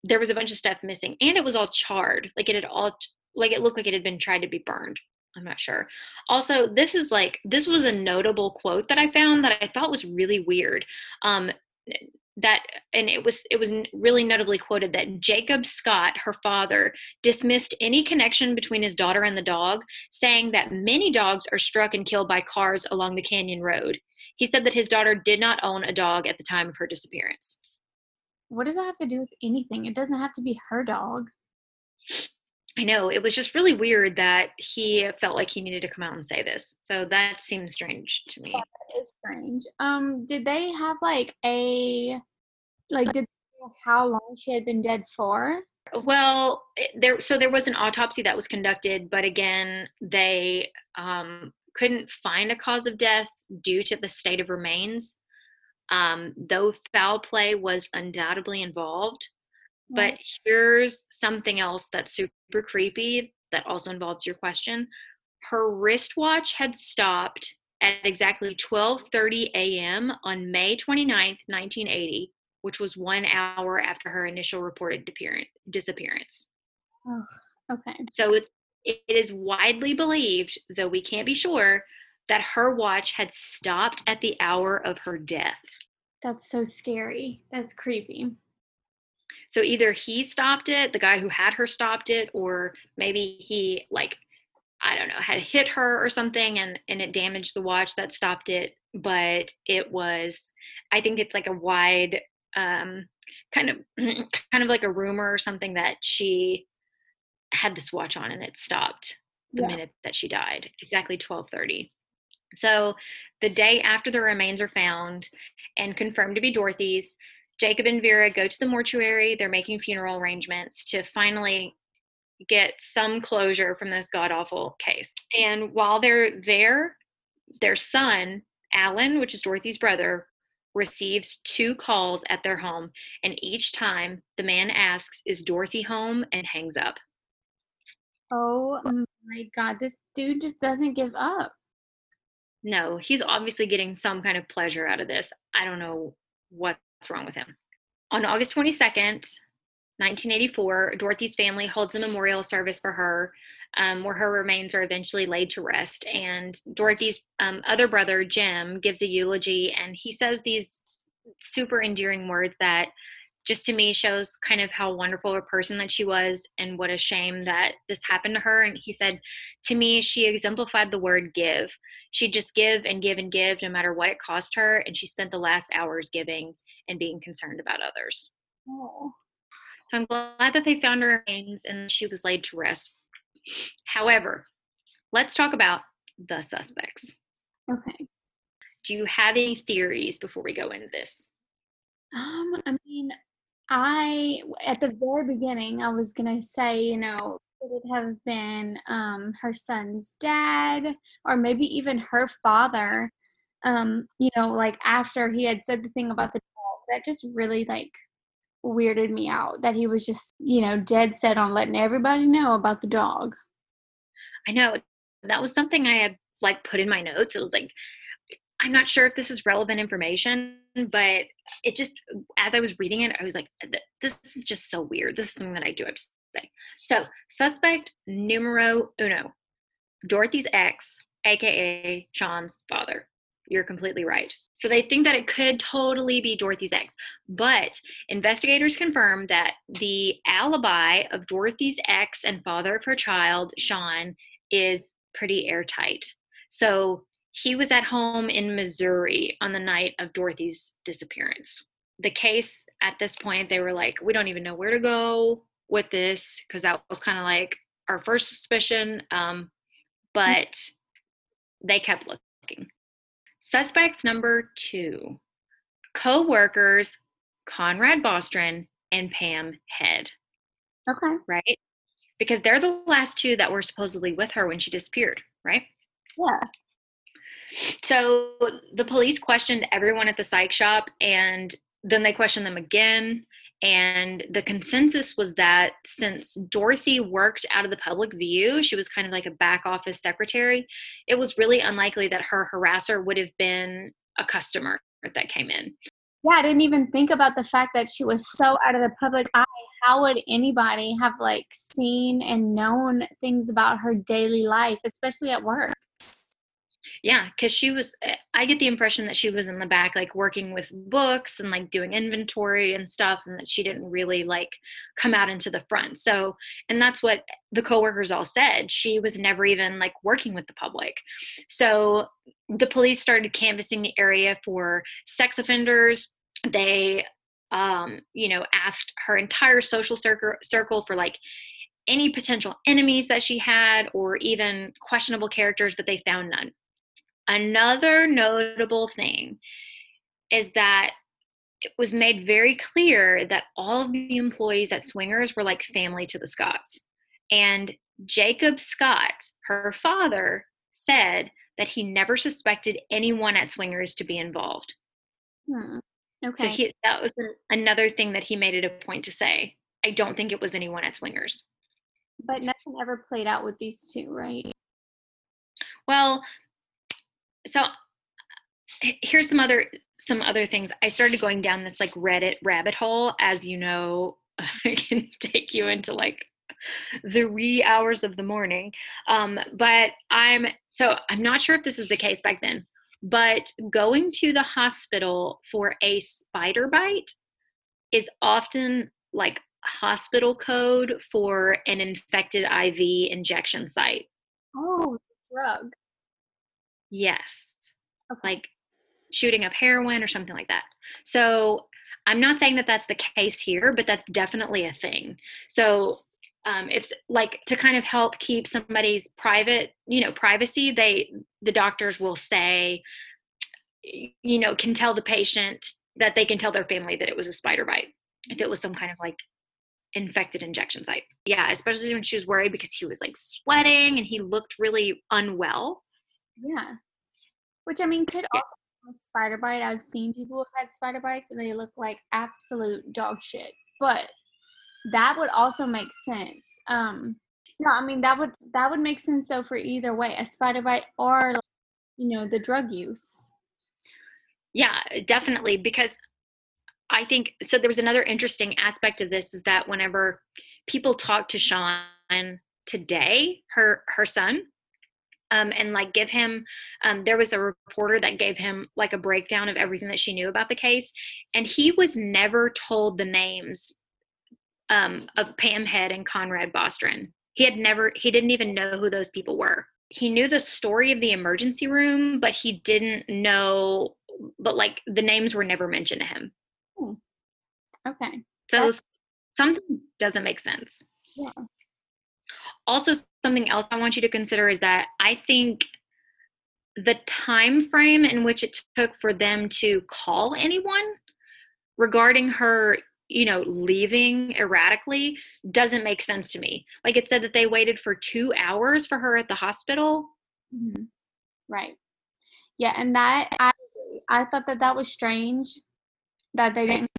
there was a bunch of stuff missing and it was all charred. Like it had all, like it looked like it had been tried to be burned. I'm not sure. Also, this is like, this was a notable quote that I found that I thought was really weird. Um, that and it was it was really notably quoted that Jacob Scott, her father, dismissed any connection between his daughter and the dog, saying that many dogs are struck and killed by cars along the canyon road. He said that his daughter did not own a dog at the time of her disappearance. What does that have to do with anything? It doesn't have to be her dog. I know it was just really weird that he felt like he needed to come out and say this. So that seems strange to me. That is strange. Um, did they have like a like did how long she had been dead for? Well, there so there was an autopsy that was conducted, but again, they um, couldn't find a cause of death due to the state of remains. Um, though foul play was undoubtedly involved, but here's something else that's super creepy that also involves your question. Her wristwatch had stopped at exactly 12:30 a.m. on May 29th, 1980, which was 1 hour after her initial reported disappearance. disappearance. Oh, okay. So it, it is widely believed, though we can't be sure, that her watch had stopped at the hour of her death. That's so scary. That's creepy. So either he stopped it, the guy who had her stopped it, or maybe he like I don't know, had hit her or something and and it damaged the watch that stopped it, but it was I think it's like a wide um kind of kind of like a rumor or something that she had this watch on and it stopped the Yeah. minute that she died, exactly 12:30. So, the day after the remains are found and confirmed to be Dorothy's, Jacob and Vera go to the mortuary. They're making funeral arrangements to finally get some closure from this god awful case. And while they're there, their son, Alan, which is Dorothy's brother, receives two calls at their home. And each time the man asks, Is Dorothy home? and hangs up. Oh my God, this dude just doesn't give up. No, he's obviously getting some kind of pleasure out of this. I don't know what's wrong with him. On August 22nd, 1984, Dorothy's family holds a memorial service for her um, where her remains are eventually laid to rest. And Dorothy's um, other brother, Jim, gives a eulogy and he says these super endearing words that just to me shows kind of how wonderful a person that she was and what a shame that this happened to her. And he said to me she exemplified the word give. She'd just give and give and give no matter what it cost her. And she spent the last hours giving and being concerned about others. Oh. so i'm glad that they found her remains and she was laid to rest. However let's talk about the suspects. Okay. do you have any theories before we go into this? Um, I mean, I at the very beginning I was gonna say, you know, could it have been um her son's dad or maybe even her father? Um, you know, like after he had said the thing about the dog, that just really like weirded me out that he was just, you know, dead set on letting everybody know about the dog. I know that was something I had like put in my notes. It was like, I'm not sure if this is relevant information, but it just, as I was reading it, I was like, this is just so weird. This is something that I do say. So, suspect numero uno Dorothy's ex, AKA Sean's father. You're completely right. So, they think that it could totally be Dorothy's ex, but investigators confirm that the alibi of Dorothy's ex and father of her child, Sean, is pretty airtight. So he was at home in Missouri on the night of Dorothy's disappearance. The case at this point, they were like, we don't even know where to go with this because that was kind of like our first suspicion. Um, but they kept looking. Suspects number two co workers Conrad Bostron and Pam Head Okay. right? Because they're the last two that were supposedly with her when she disappeared, right? Yeah. So the police questioned everyone at the psych shop and then they questioned them again. And the consensus was that since Dorothy worked out of the public view, she was kind of like a back office secretary, it was really unlikely that her harasser would have been a customer that came in. Yeah, I didn't even think about the fact that she was so out of the public eye. How would anybody have like seen and known things about her daily life, especially at work? Yeah, because she was, eh, I get the impression that she was in the back, like working with books and like doing inventory and stuff, and that she didn't really like come out into the front. So, and that's what the coworkers all said. She was never even like working with the public. So the police started canvassing the area for sex offenders. They, um, you know, asked her entire social circle, circle for like any potential enemies that she had or even questionable characters, but they found none. Another notable thing is that it was made very clear that all of the employees at Swingers were like family to the Scotts. And Jacob Scott, her father, said that he never suspected anyone at Swingers to be involved. Hmm. Okay. So he, that was another thing that he made it a point to say. I don't think it was anyone at Swingers. but nothing ever played out with these two, right? Well, so here's some other some other things. I started going down this like Reddit rabbit hole, as you know, can take you into like the wee hours of the morning. Um, but I'm so I'm not sure if this is the case back then, but going to the hospital for a spider bite is often like hospital code for an infected IV injection site. Oh, drug. Yes. Okay. Like shooting up heroin or something like that. So I'm not saying that that's the case here, but that's definitely a thing. So um, if like to kind of help keep somebody's private you know privacy they the doctors will say you know can tell the patient that they can tell their family that it was a spider bite if it was some kind of like infected injection site yeah especially when she was worried because he was like sweating and he looked really unwell yeah which i mean could yeah. also be a spider bite i've seen people who had spider bites and they look like absolute dog shit but that would also make sense. Um, no, I mean that would that would make sense though for either way, a spider bite or you know the drug use. Yeah, definitely because I think so. There was another interesting aspect of this is that whenever people talk to Sean today, her her son, um, and like give him um, there was a reporter that gave him like a breakdown of everything that she knew about the case and he was never told the names um, of Pam Head and Conrad Bostron. He had never, he didn't even know who those people were. He knew the story of the emergency room, but he didn't know, but like the names were never mentioned to him. Hmm. Okay. So That's- something doesn't make sense. Yeah. Also, something else I want you to consider is that I think the time frame in which it took for them to call anyone regarding her you know, leaving erratically doesn't make sense to me. Like it said that they waited for two hours for her at the hospital. Mm-hmm. Right. Yeah, and that I I thought that that was strange that they didn't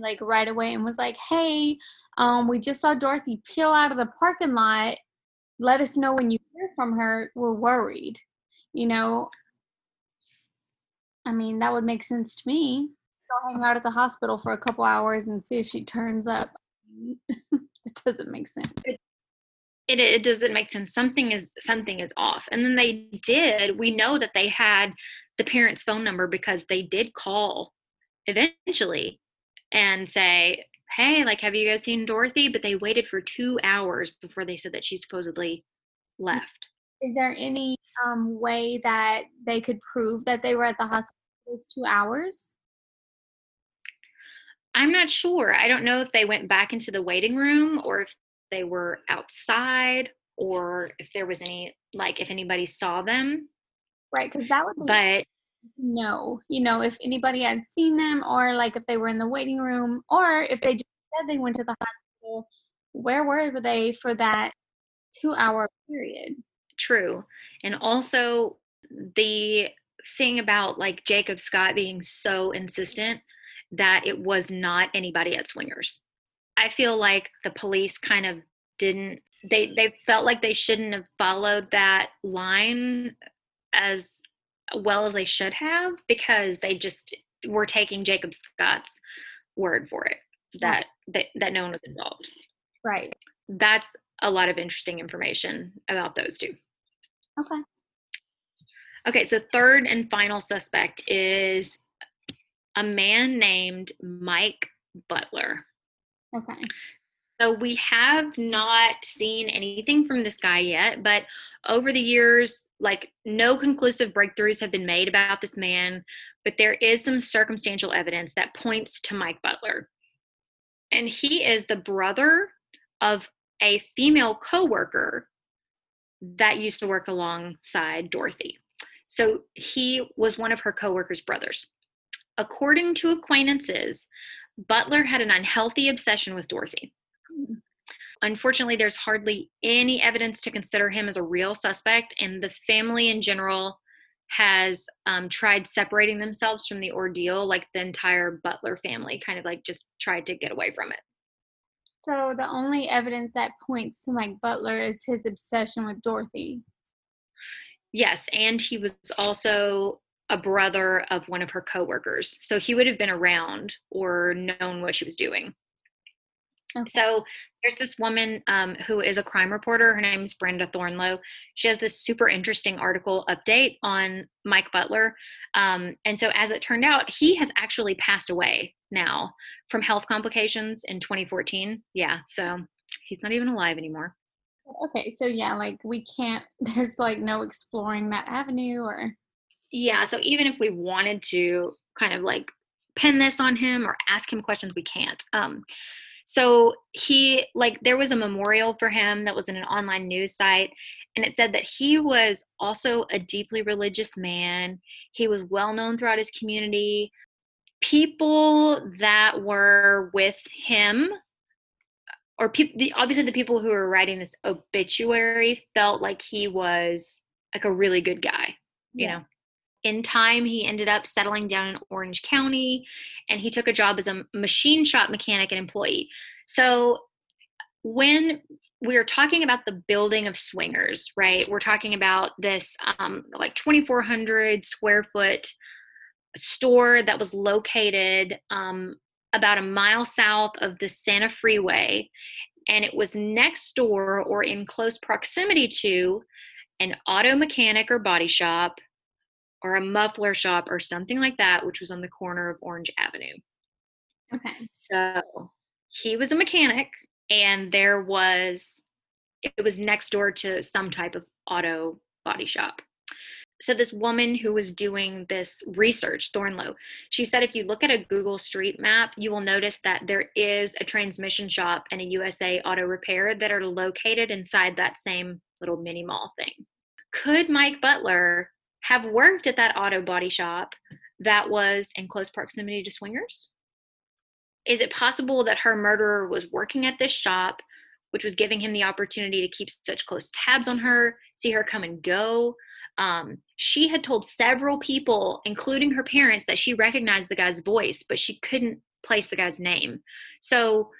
like right away and was like, "Hey, um, we just saw Dorothy peel out of the parking lot. Let us know when you hear from her. We're worried." You know. I mean, that would make sense to me go hang out at the hospital for a couple hours and see if she turns up. it doesn't make sense. It, it, it doesn't make sense. Something is something is off. And then they did. We know that they had the parents' phone number because they did call eventually and say, "Hey, like, have you guys seen Dorothy?" But they waited for two hours before they said that she supposedly left. Is there any um, way that they could prove that they were at the hospital those two hours? I'm not sure. I don't know if they went back into the waiting room or if they were outside or if there was any like if anybody saw them. Right, because that would be but no, you know, if anybody had seen them or like if they were in the waiting room or if they just said they went to the hospital, where were they for that two hour period? True. And also the thing about like Jacob Scott being so insistent that it was not anybody at swingers i feel like the police kind of didn't they they felt like they shouldn't have followed that line as well as they should have because they just were taking jacob scott's word for it that that, that no one was involved. Right. That's a lot of interesting information about those two. Okay. Okay so third and final suspect is a man named Mike Butler. Okay. So we have not seen anything from this guy yet, but over the years, like no conclusive breakthroughs have been made about this man, but there is some circumstantial evidence that points to Mike Butler. And he is the brother of a female coworker that used to work alongside Dorothy. So he was one of her coworkers' brothers. According to acquaintances, Butler had an unhealthy obsession with Dorothy. Unfortunately, there's hardly any evidence to consider him as a real suspect, and the family in general has um, tried separating themselves from the ordeal, like the entire Butler family kind of like just tried to get away from it. So the only evidence that points to Mike Butler is his obsession with Dorothy. Yes, and he was also a brother of one of her coworkers. So he would have been around or known what she was doing. Okay. So there's this woman um, who is a crime reporter. Her name is Brenda Thornlow. She has this super interesting article update on Mike Butler. Um, and so, as it turned out, he has actually passed away now from health complications in 2014. Yeah, so he's not even alive anymore. Okay, so yeah, like we can't, there's like no exploring that avenue or yeah so even if we wanted to kind of like pin this on him or ask him questions we can't um So he, like, there was a memorial for him that was in an online news site, and it said that he was also a deeply religious man. He was well known throughout his community. People that were with him, or people, the, obviously the people who were writing this obituary felt like he was like a really good guy, you yeah. know in time, he ended up settling down in Orange County and he took a job as a machine shop mechanic and employee. So, when we're talking about the building of swingers, right? We're talking about this um, like 2,400 square foot store that was located um, about a mile south of the Santa Freeway. And it was next door or in close proximity to an auto mechanic or body shop, or a muffler shop or something like that, which was on the corner of Orange Avenue. Okay. So he was a mechanic, and there was, it was next door to some type of auto body shop. So this woman who was doing this research, Thornlow, she said if you look at a Google Street Map, you will notice that there is a transmission shop and a USA Auto Repair that are located inside that same little mini mall thing. Could Mike Butler have worked at that auto body shop that was in close proximity to swingers? Is it possible that her murderer was working at this shop, which was giving him the opportunity to keep such close tabs on her, see her come and go? Um, she had told several people, including her parents, that she recognized the guy's voice, but she couldn't place the guy's name. So,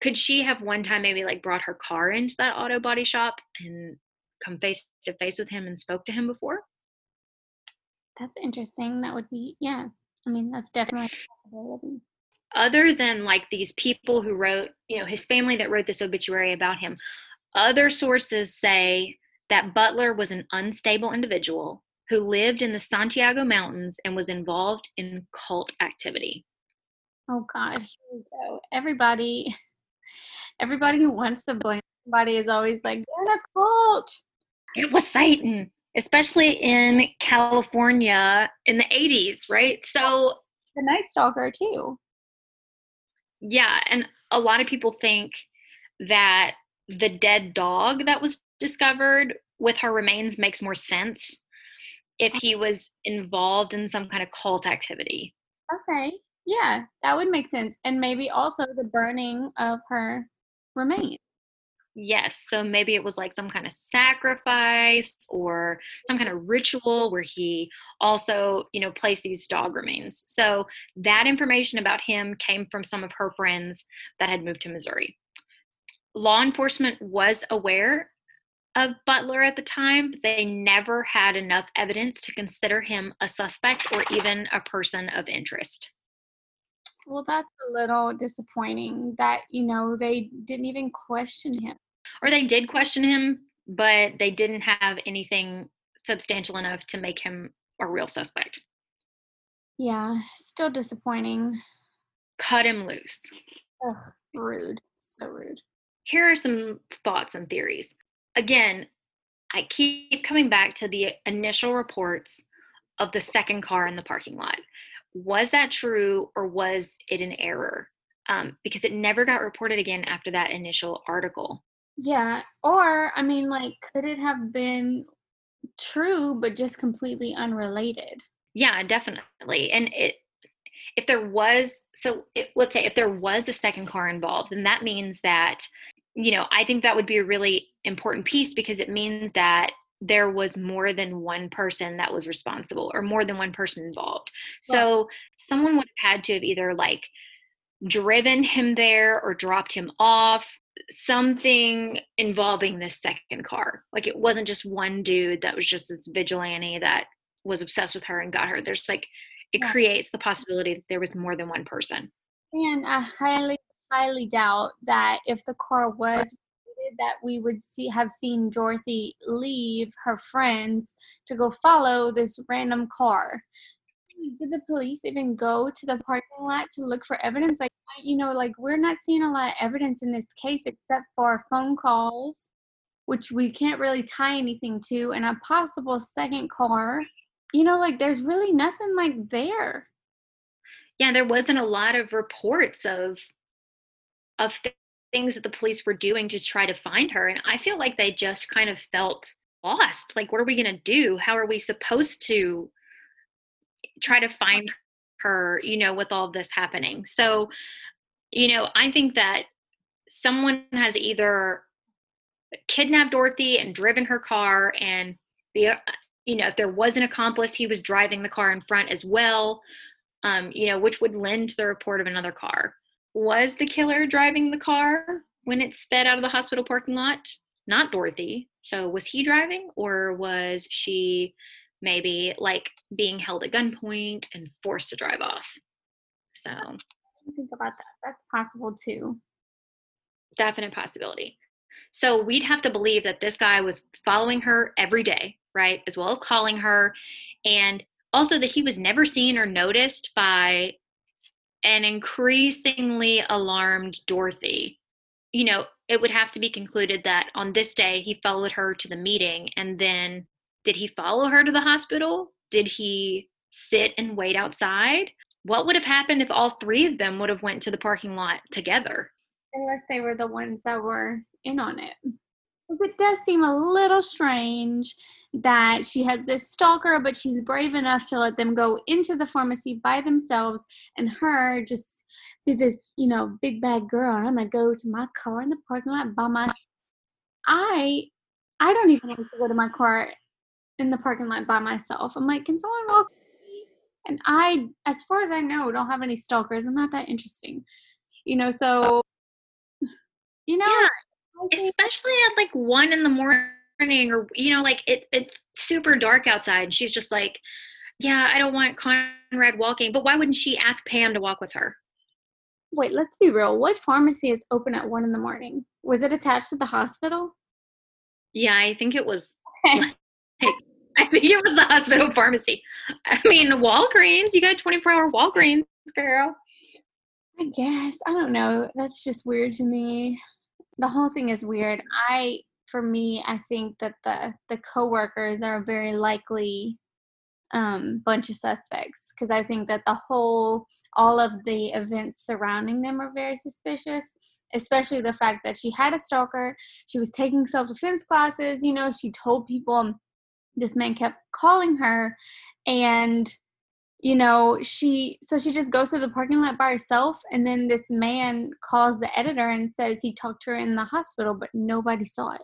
could she have one time maybe like brought her car into that auto body shop and come face to face with him and spoke to him before? That's interesting. That would be, yeah. I mean, that's definitely a possibility. Other than like these people who wrote, you know, his family that wrote this obituary about him, other sources say that Butler was an unstable individual who lived in the Santiago Mountains and was involved in cult activity. Oh God, here we go. Everybody, everybody who wants to blame somebody is always like, in a cult. It was Satan especially in California in the 80s, right? So the Night Stalker too. Yeah, and a lot of people think that the dead dog that was discovered with her remains makes more sense if he was involved in some kind of cult activity. Okay. Yeah, that would make sense. And maybe also the burning of her remains. Yes. So maybe it was like some kind of sacrifice or some kind of ritual where he also, you know, placed these dog remains. So that information about him came from some of her friends that had moved to Missouri. Law enforcement was aware of Butler at the time, they never had enough evidence to consider him a suspect or even a person of interest. Well, that's a little disappointing that, you know, they didn't even question him or they did question him, but they didn't have anything substantial enough to make him a real suspect. Yeah, still disappointing. Cut him loose. Ugh, rude. So rude. Here are some thoughts and theories. Again, I keep coming back to the initial reports of the second car in the parking lot. Was that true or was it an error? Um, because it never got reported again after that initial article. Yeah. Or, I mean, like, could it have been true, but just completely unrelated? Yeah, definitely. And it, if there was, so it, let's say if there was a second car involved, then that means that, you know, I think that would be a really important piece because it means that there was more than one person that was responsible or more than one person involved. So someone would have had to have either like driven him there or dropped him off something involving this second car. Like it wasn't just one dude that was just this vigilante that was obsessed with her and got her. There's like it yeah. creates the possibility that there was more than one person. And i highly highly doubt that if the car was that we would see have seen Dorothy leave her friends to go follow this random car did the police even go to the parking lot to look for evidence? Like, you know, like we're not seeing a lot of evidence in this case except for phone calls, which we can't really tie anything to, and a possible second car. You know, like there's really nothing like there. Yeah, there wasn't a lot of reports of of th- things that the police were doing to try to find her. And I feel like they just kind of felt lost. Like, what are we going to do? How are we supposed to try to find her, you know, with all this happening? So, you know, I think that someone has either kidnapped Dorothy and driven her car and the you know if there was an accomplice he was driving the car in front as well um you know which would lend to the report of another car. Was the killer driving the car when it sped out of the hospital parking lot? Not Dorothy. So was he driving or was she maybe like being held at gunpoint and forced to drive off so think about that that's possible too definite possibility so we'd have to believe that this guy was following her every day, right? As well as calling her. And also that he was never seen or noticed by an increasingly alarmed Dorothy. You know, it would have to be concluded that on this day he followed her to the meeting and then did he follow her to the hospital? Did he sit and wait outside? What would have happened if all three of them would have went to the parking lot together? Unless they were the ones that were in on it. It does seem a little strange that she has this stalker, but she's brave enough to let them go into the pharmacy by themselves, and her just be this, you know, big bad girl. I'm gonna go to my car in the parking lot by myself. I, I don't even want to go to my car in the parking lot by myself. I'm like, can someone walk? Me? And I, as far as I know, don't have any stalkers. I'm not that interesting, you know. So, you know, yeah especially at like one in the morning or you know like it, it's super dark outside she's just like yeah i don't want conrad walking but why wouldn't she ask pam to walk with her wait let's be real what pharmacy is open at one in the morning was it attached to the hospital yeah i think it was like, i think it was the hospital pharmacy i mean walgreens you got 24 hour walgreens girl i guess i don't know that's just weird to me the whole thing is weird. I for me, I think that the the coworkers are a very likely um, bunch of suspects because I think that the whole all of the events surrounding them are very suspicious. Especially the fact that she had a stalker, she was taking self defense classes. You know, she told people this man kept calling her, and you know, she so she just goes to the parking lot by herself and then this man calls the editor and says he talked to her in the hospital, but nobody saw it.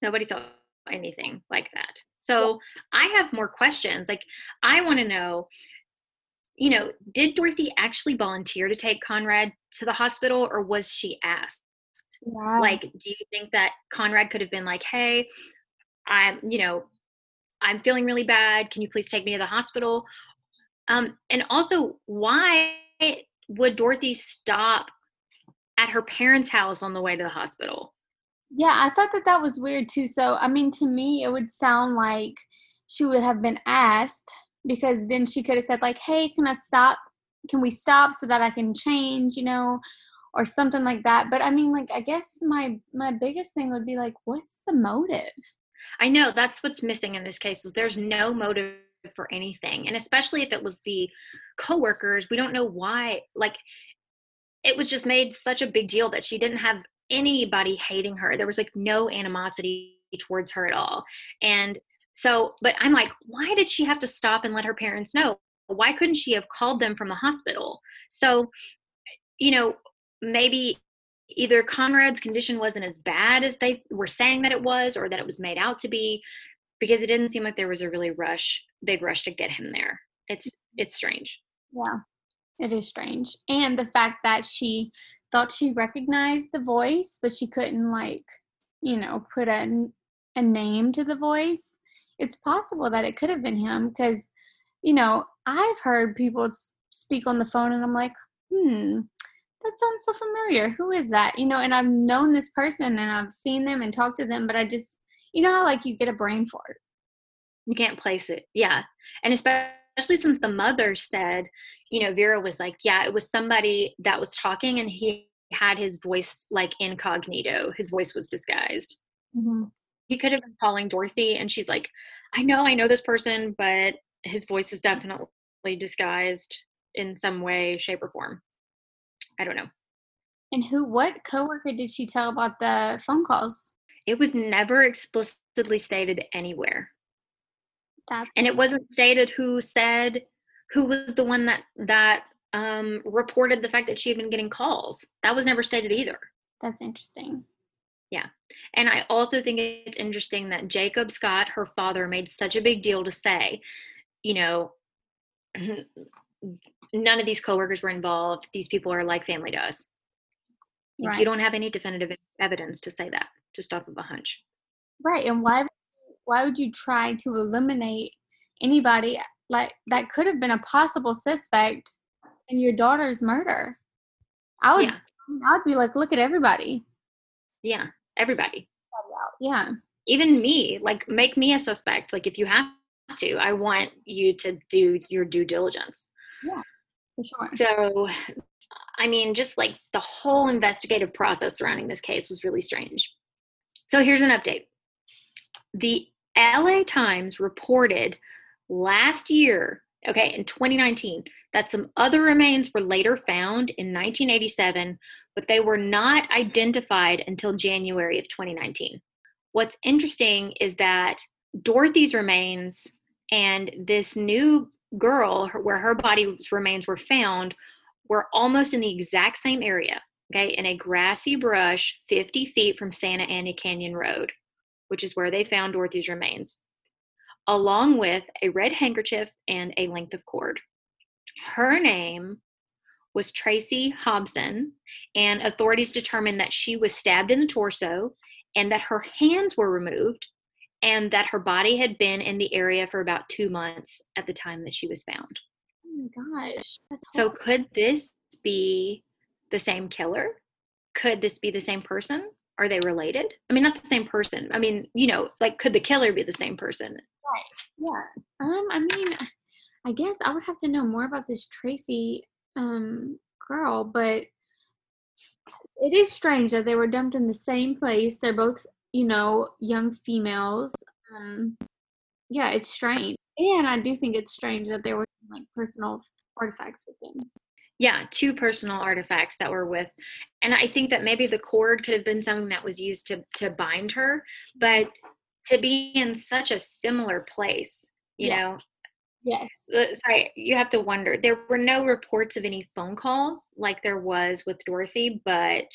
Nobody saw anything like that. So I have more questions. Like I want to know, you know, did Dorothy actually volunteer to take Conrad to the hospital or was she asked? Yeah. Like, do you think that Conrad could have been like, hey, I'm, you know, I'm feeling really bad. Can you please take me to the hospital? Um, and also, why would Dorothy stop at her parents' house on the way to the hospital? Yeah, I thought that that was weird too. So, I mean, to me, it would sound like she would have been asked because then she could have said, like, hey, can I stop? Can we stop so that I can change, you know, or something like that. But I mean, like, I guess my my biggest thing would be like, what's the motive? I know that's what's missing in this case is there's no motive for anything. And especially if it was the coworkers, we don't know why like it was just made such a big deal that she didn't have anybody hating her. There was like no animosity towards her at all. And so, but I'm like, why did she have to stop and let her parents know? Why couldn't she have called them from the hospital? So, you know, maybe either Conrad's condition wasn't as bad as they were saying that it was or that it was made out to be because it didn't seem like there was a really rush big rush to get him there. It's it's strange. Yeah it is strange. And the fact that she thought she recognized the voice but she couldn't like you know put a, a name to the voice it's possible that it could have been him because you know i've heard people speak on the phone and i'm like hmm that sounds so familiar. Who is that? You know, and I've known this person and I've seen them and talked to them, but I just, you know how like you get a brain fart. You can't place it. Yeah. And especially since the mother said, you know, Vera was like, yeah, it was somebody that was talking and he had his voice like incognito. His voice was disguised. Mm-hmm. He could have been calling Dorothy and she's like, I know, I know this person, but his voice is definitely disguised in some way, shape, or form. I don't know. And who, what coworker did she tell about the phone calls? It was never explicitly stated anywhere. That And it wasn't stated who said who was the one that that um, reported the fact that she had been getting calls. That was never stated either. that's interesting. Yeah. And I also think it's interesting that Jacob Scott, her father, made such a big deal to say, you know, none of these coworkers were involved. These people are like family to us. Right. You don't have any definitive evidence to say that, just off of a hunch. Right. And why why would you try to eliminate anybody uh, like that could have been a possible suspect in your daughter's murder? I would Yeah, I would be like, look at everybody. yeah, everybody, Yeah. even me. Like, make me a suspect. Like, if you have to, I want you to do your due diligence. For sure. So, I mean, just like the whole investigative process surrounding this case was really strange. So, here's an update. The LA Times reported last year, okay, in 2019, that some other remains were later found in 1987, but they were not identified until January of 2019. What's interesting is that Dorothy's remains and this new girl, her- where her body's remains were found, were almost in the exact same area, okay, in a grassy brush 50 feet from Santa Ana Canyon Road, which is where they found Dorothy's remains, along with a red handkerchief and a length of cord. Her name was Tracy Hobson, and authorities determined that she was stabbed in the torso and that her hands were removed and that her body had been in the area for about two months at the time that she was found. Oh my gosh. So, could this be the same killer? Could this be the same person? Are they related? I mean, not the same person. I mean, you know, like, could the killer be the same person? Right. Yeah. Um, I mean, I guess I would have to know more about this Tracy um girl, but it is strange that they were dumped in the same place. They're both, you know, young females. Um, yeah, it's strange, and I do think it's strange that there were like personal artifacts with them. Yeah, two personal artifacts that were with, and I think that maybe the cord could have been something that was used to to bind her, but to be in such a similar place, you Yeah. know, Yes. sorry, you have to wonder. There were no reports of any phone calls like there was with Dorothy, but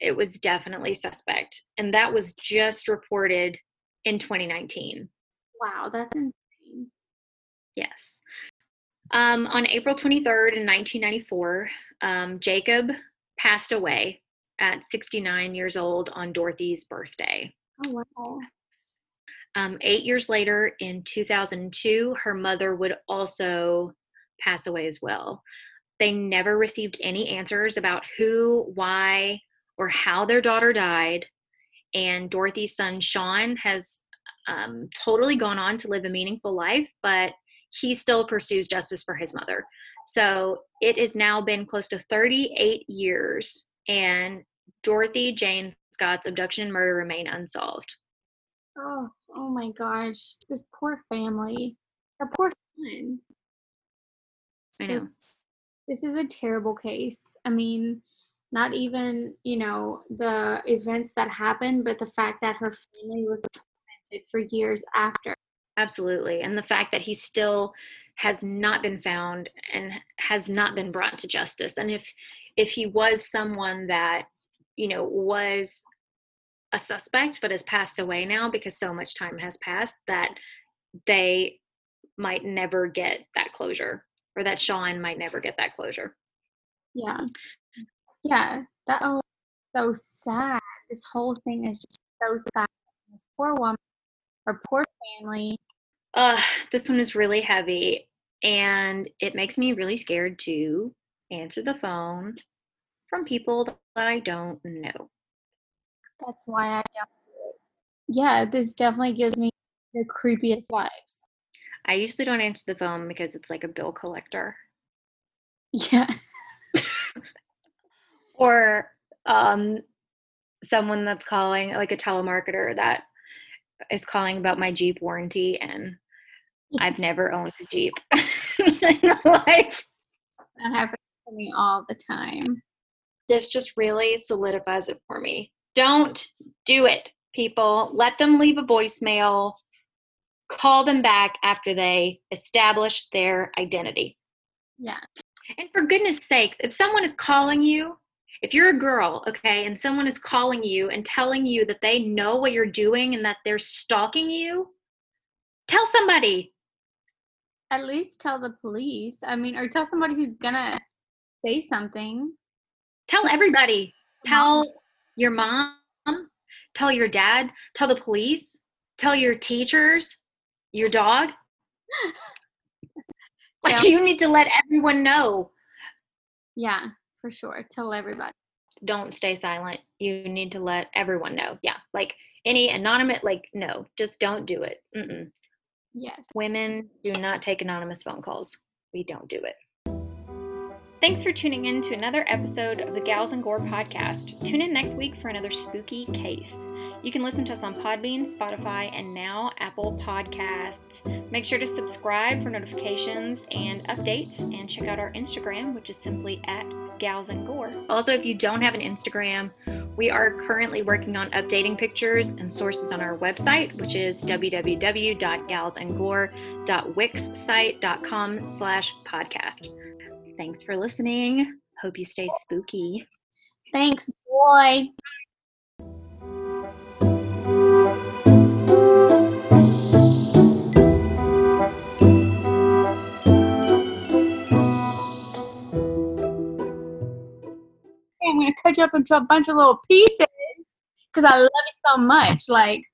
it was definitely suspect. And that was just reported in 2019. Wow, that's insane. Yes. Um, on April 23rd in 1994, um, Jacob passed away at 69 years old on Dorothy's birthday. Oh wow. Um, eight years later, in 2002, her mother would also pass away as well. They never received any answers about who, why, or how their daughter died. And Dorothy's son, Sean, has um, totally gone on to live a meaningful life, but he still pursues justice for his mother. So it has now been close to 38 years, and Dorothy Jane Scott's abduction and murder remain unsolved. Oh, oh my gosh. This poor family. Her poor son. I So know. this is a terrible case. I mean, not even, you know, the events that happened, but the fact that her family was tormented for years after. Absolutely. And the fact that he still has not been found and has not been brought to justice. And if if he was someone that, you know, was a suspect but has passed away now because so much time has passed that they might never get that closure or that Sean might never get that closure. Yeah. Yeah. That oh so sad. This whole thing is just so sad. This poor woman, her poor family. Uh, this one is really heavy and it makes me really scared to answer the phone from people that I don't know. That's why I don't. Yeah, this definitely gives me the creepiest vibes. I usually don't answer the phone because it's like a bill collector Yeah. Or um someone that's calling like a telemarketer that is calling about my Jeep warranty and I've never owned a Jeep in my life. That happens to me all the time. this just really solidifies it for me. Don't do it, people. Let them leave a voicemail. Call them back after they establish their identity. Yeah. And for goodness sakes, if someone is calling you, if you're a girl, okay, and someone is calling you and telling you that they know what you're doing and that they're stalking you, tell somebody. At least tell the police. I mean, or tell somebody who's gonna say something. Tell everybody. Tell your mom, tell your dad, tell the police, tell your teachers, your dog. like Yeah. you need to let everyone know. Yeah, for sure. Tell everybody. Don't stay silent. You need to let everyone know. Yeah, like any anonymous, like no, just don't do it. Mm-mm. Yes. Women do not take anonymous phone calls. We don't do it. Thanks for tuning in to another episode of the Gals and Gore podcast. Tune in next week for another spooky case. You can listen to us on Podbean, Spotify, and now Apple Podcasts. Make sure to subscribe for notifications and updates and check out our Instagram, which is simply at Gals and Gore. Also, if you don't have an Instagram, we are currently working on updating pictures and sources on our website, which is www.galsandgore.wixsite.com slash podcast. Thanks for listening. Hope you stay spooky. Thanks, boy. I'm gonna cut you up into a bunch of little pieces because I love you so much. Like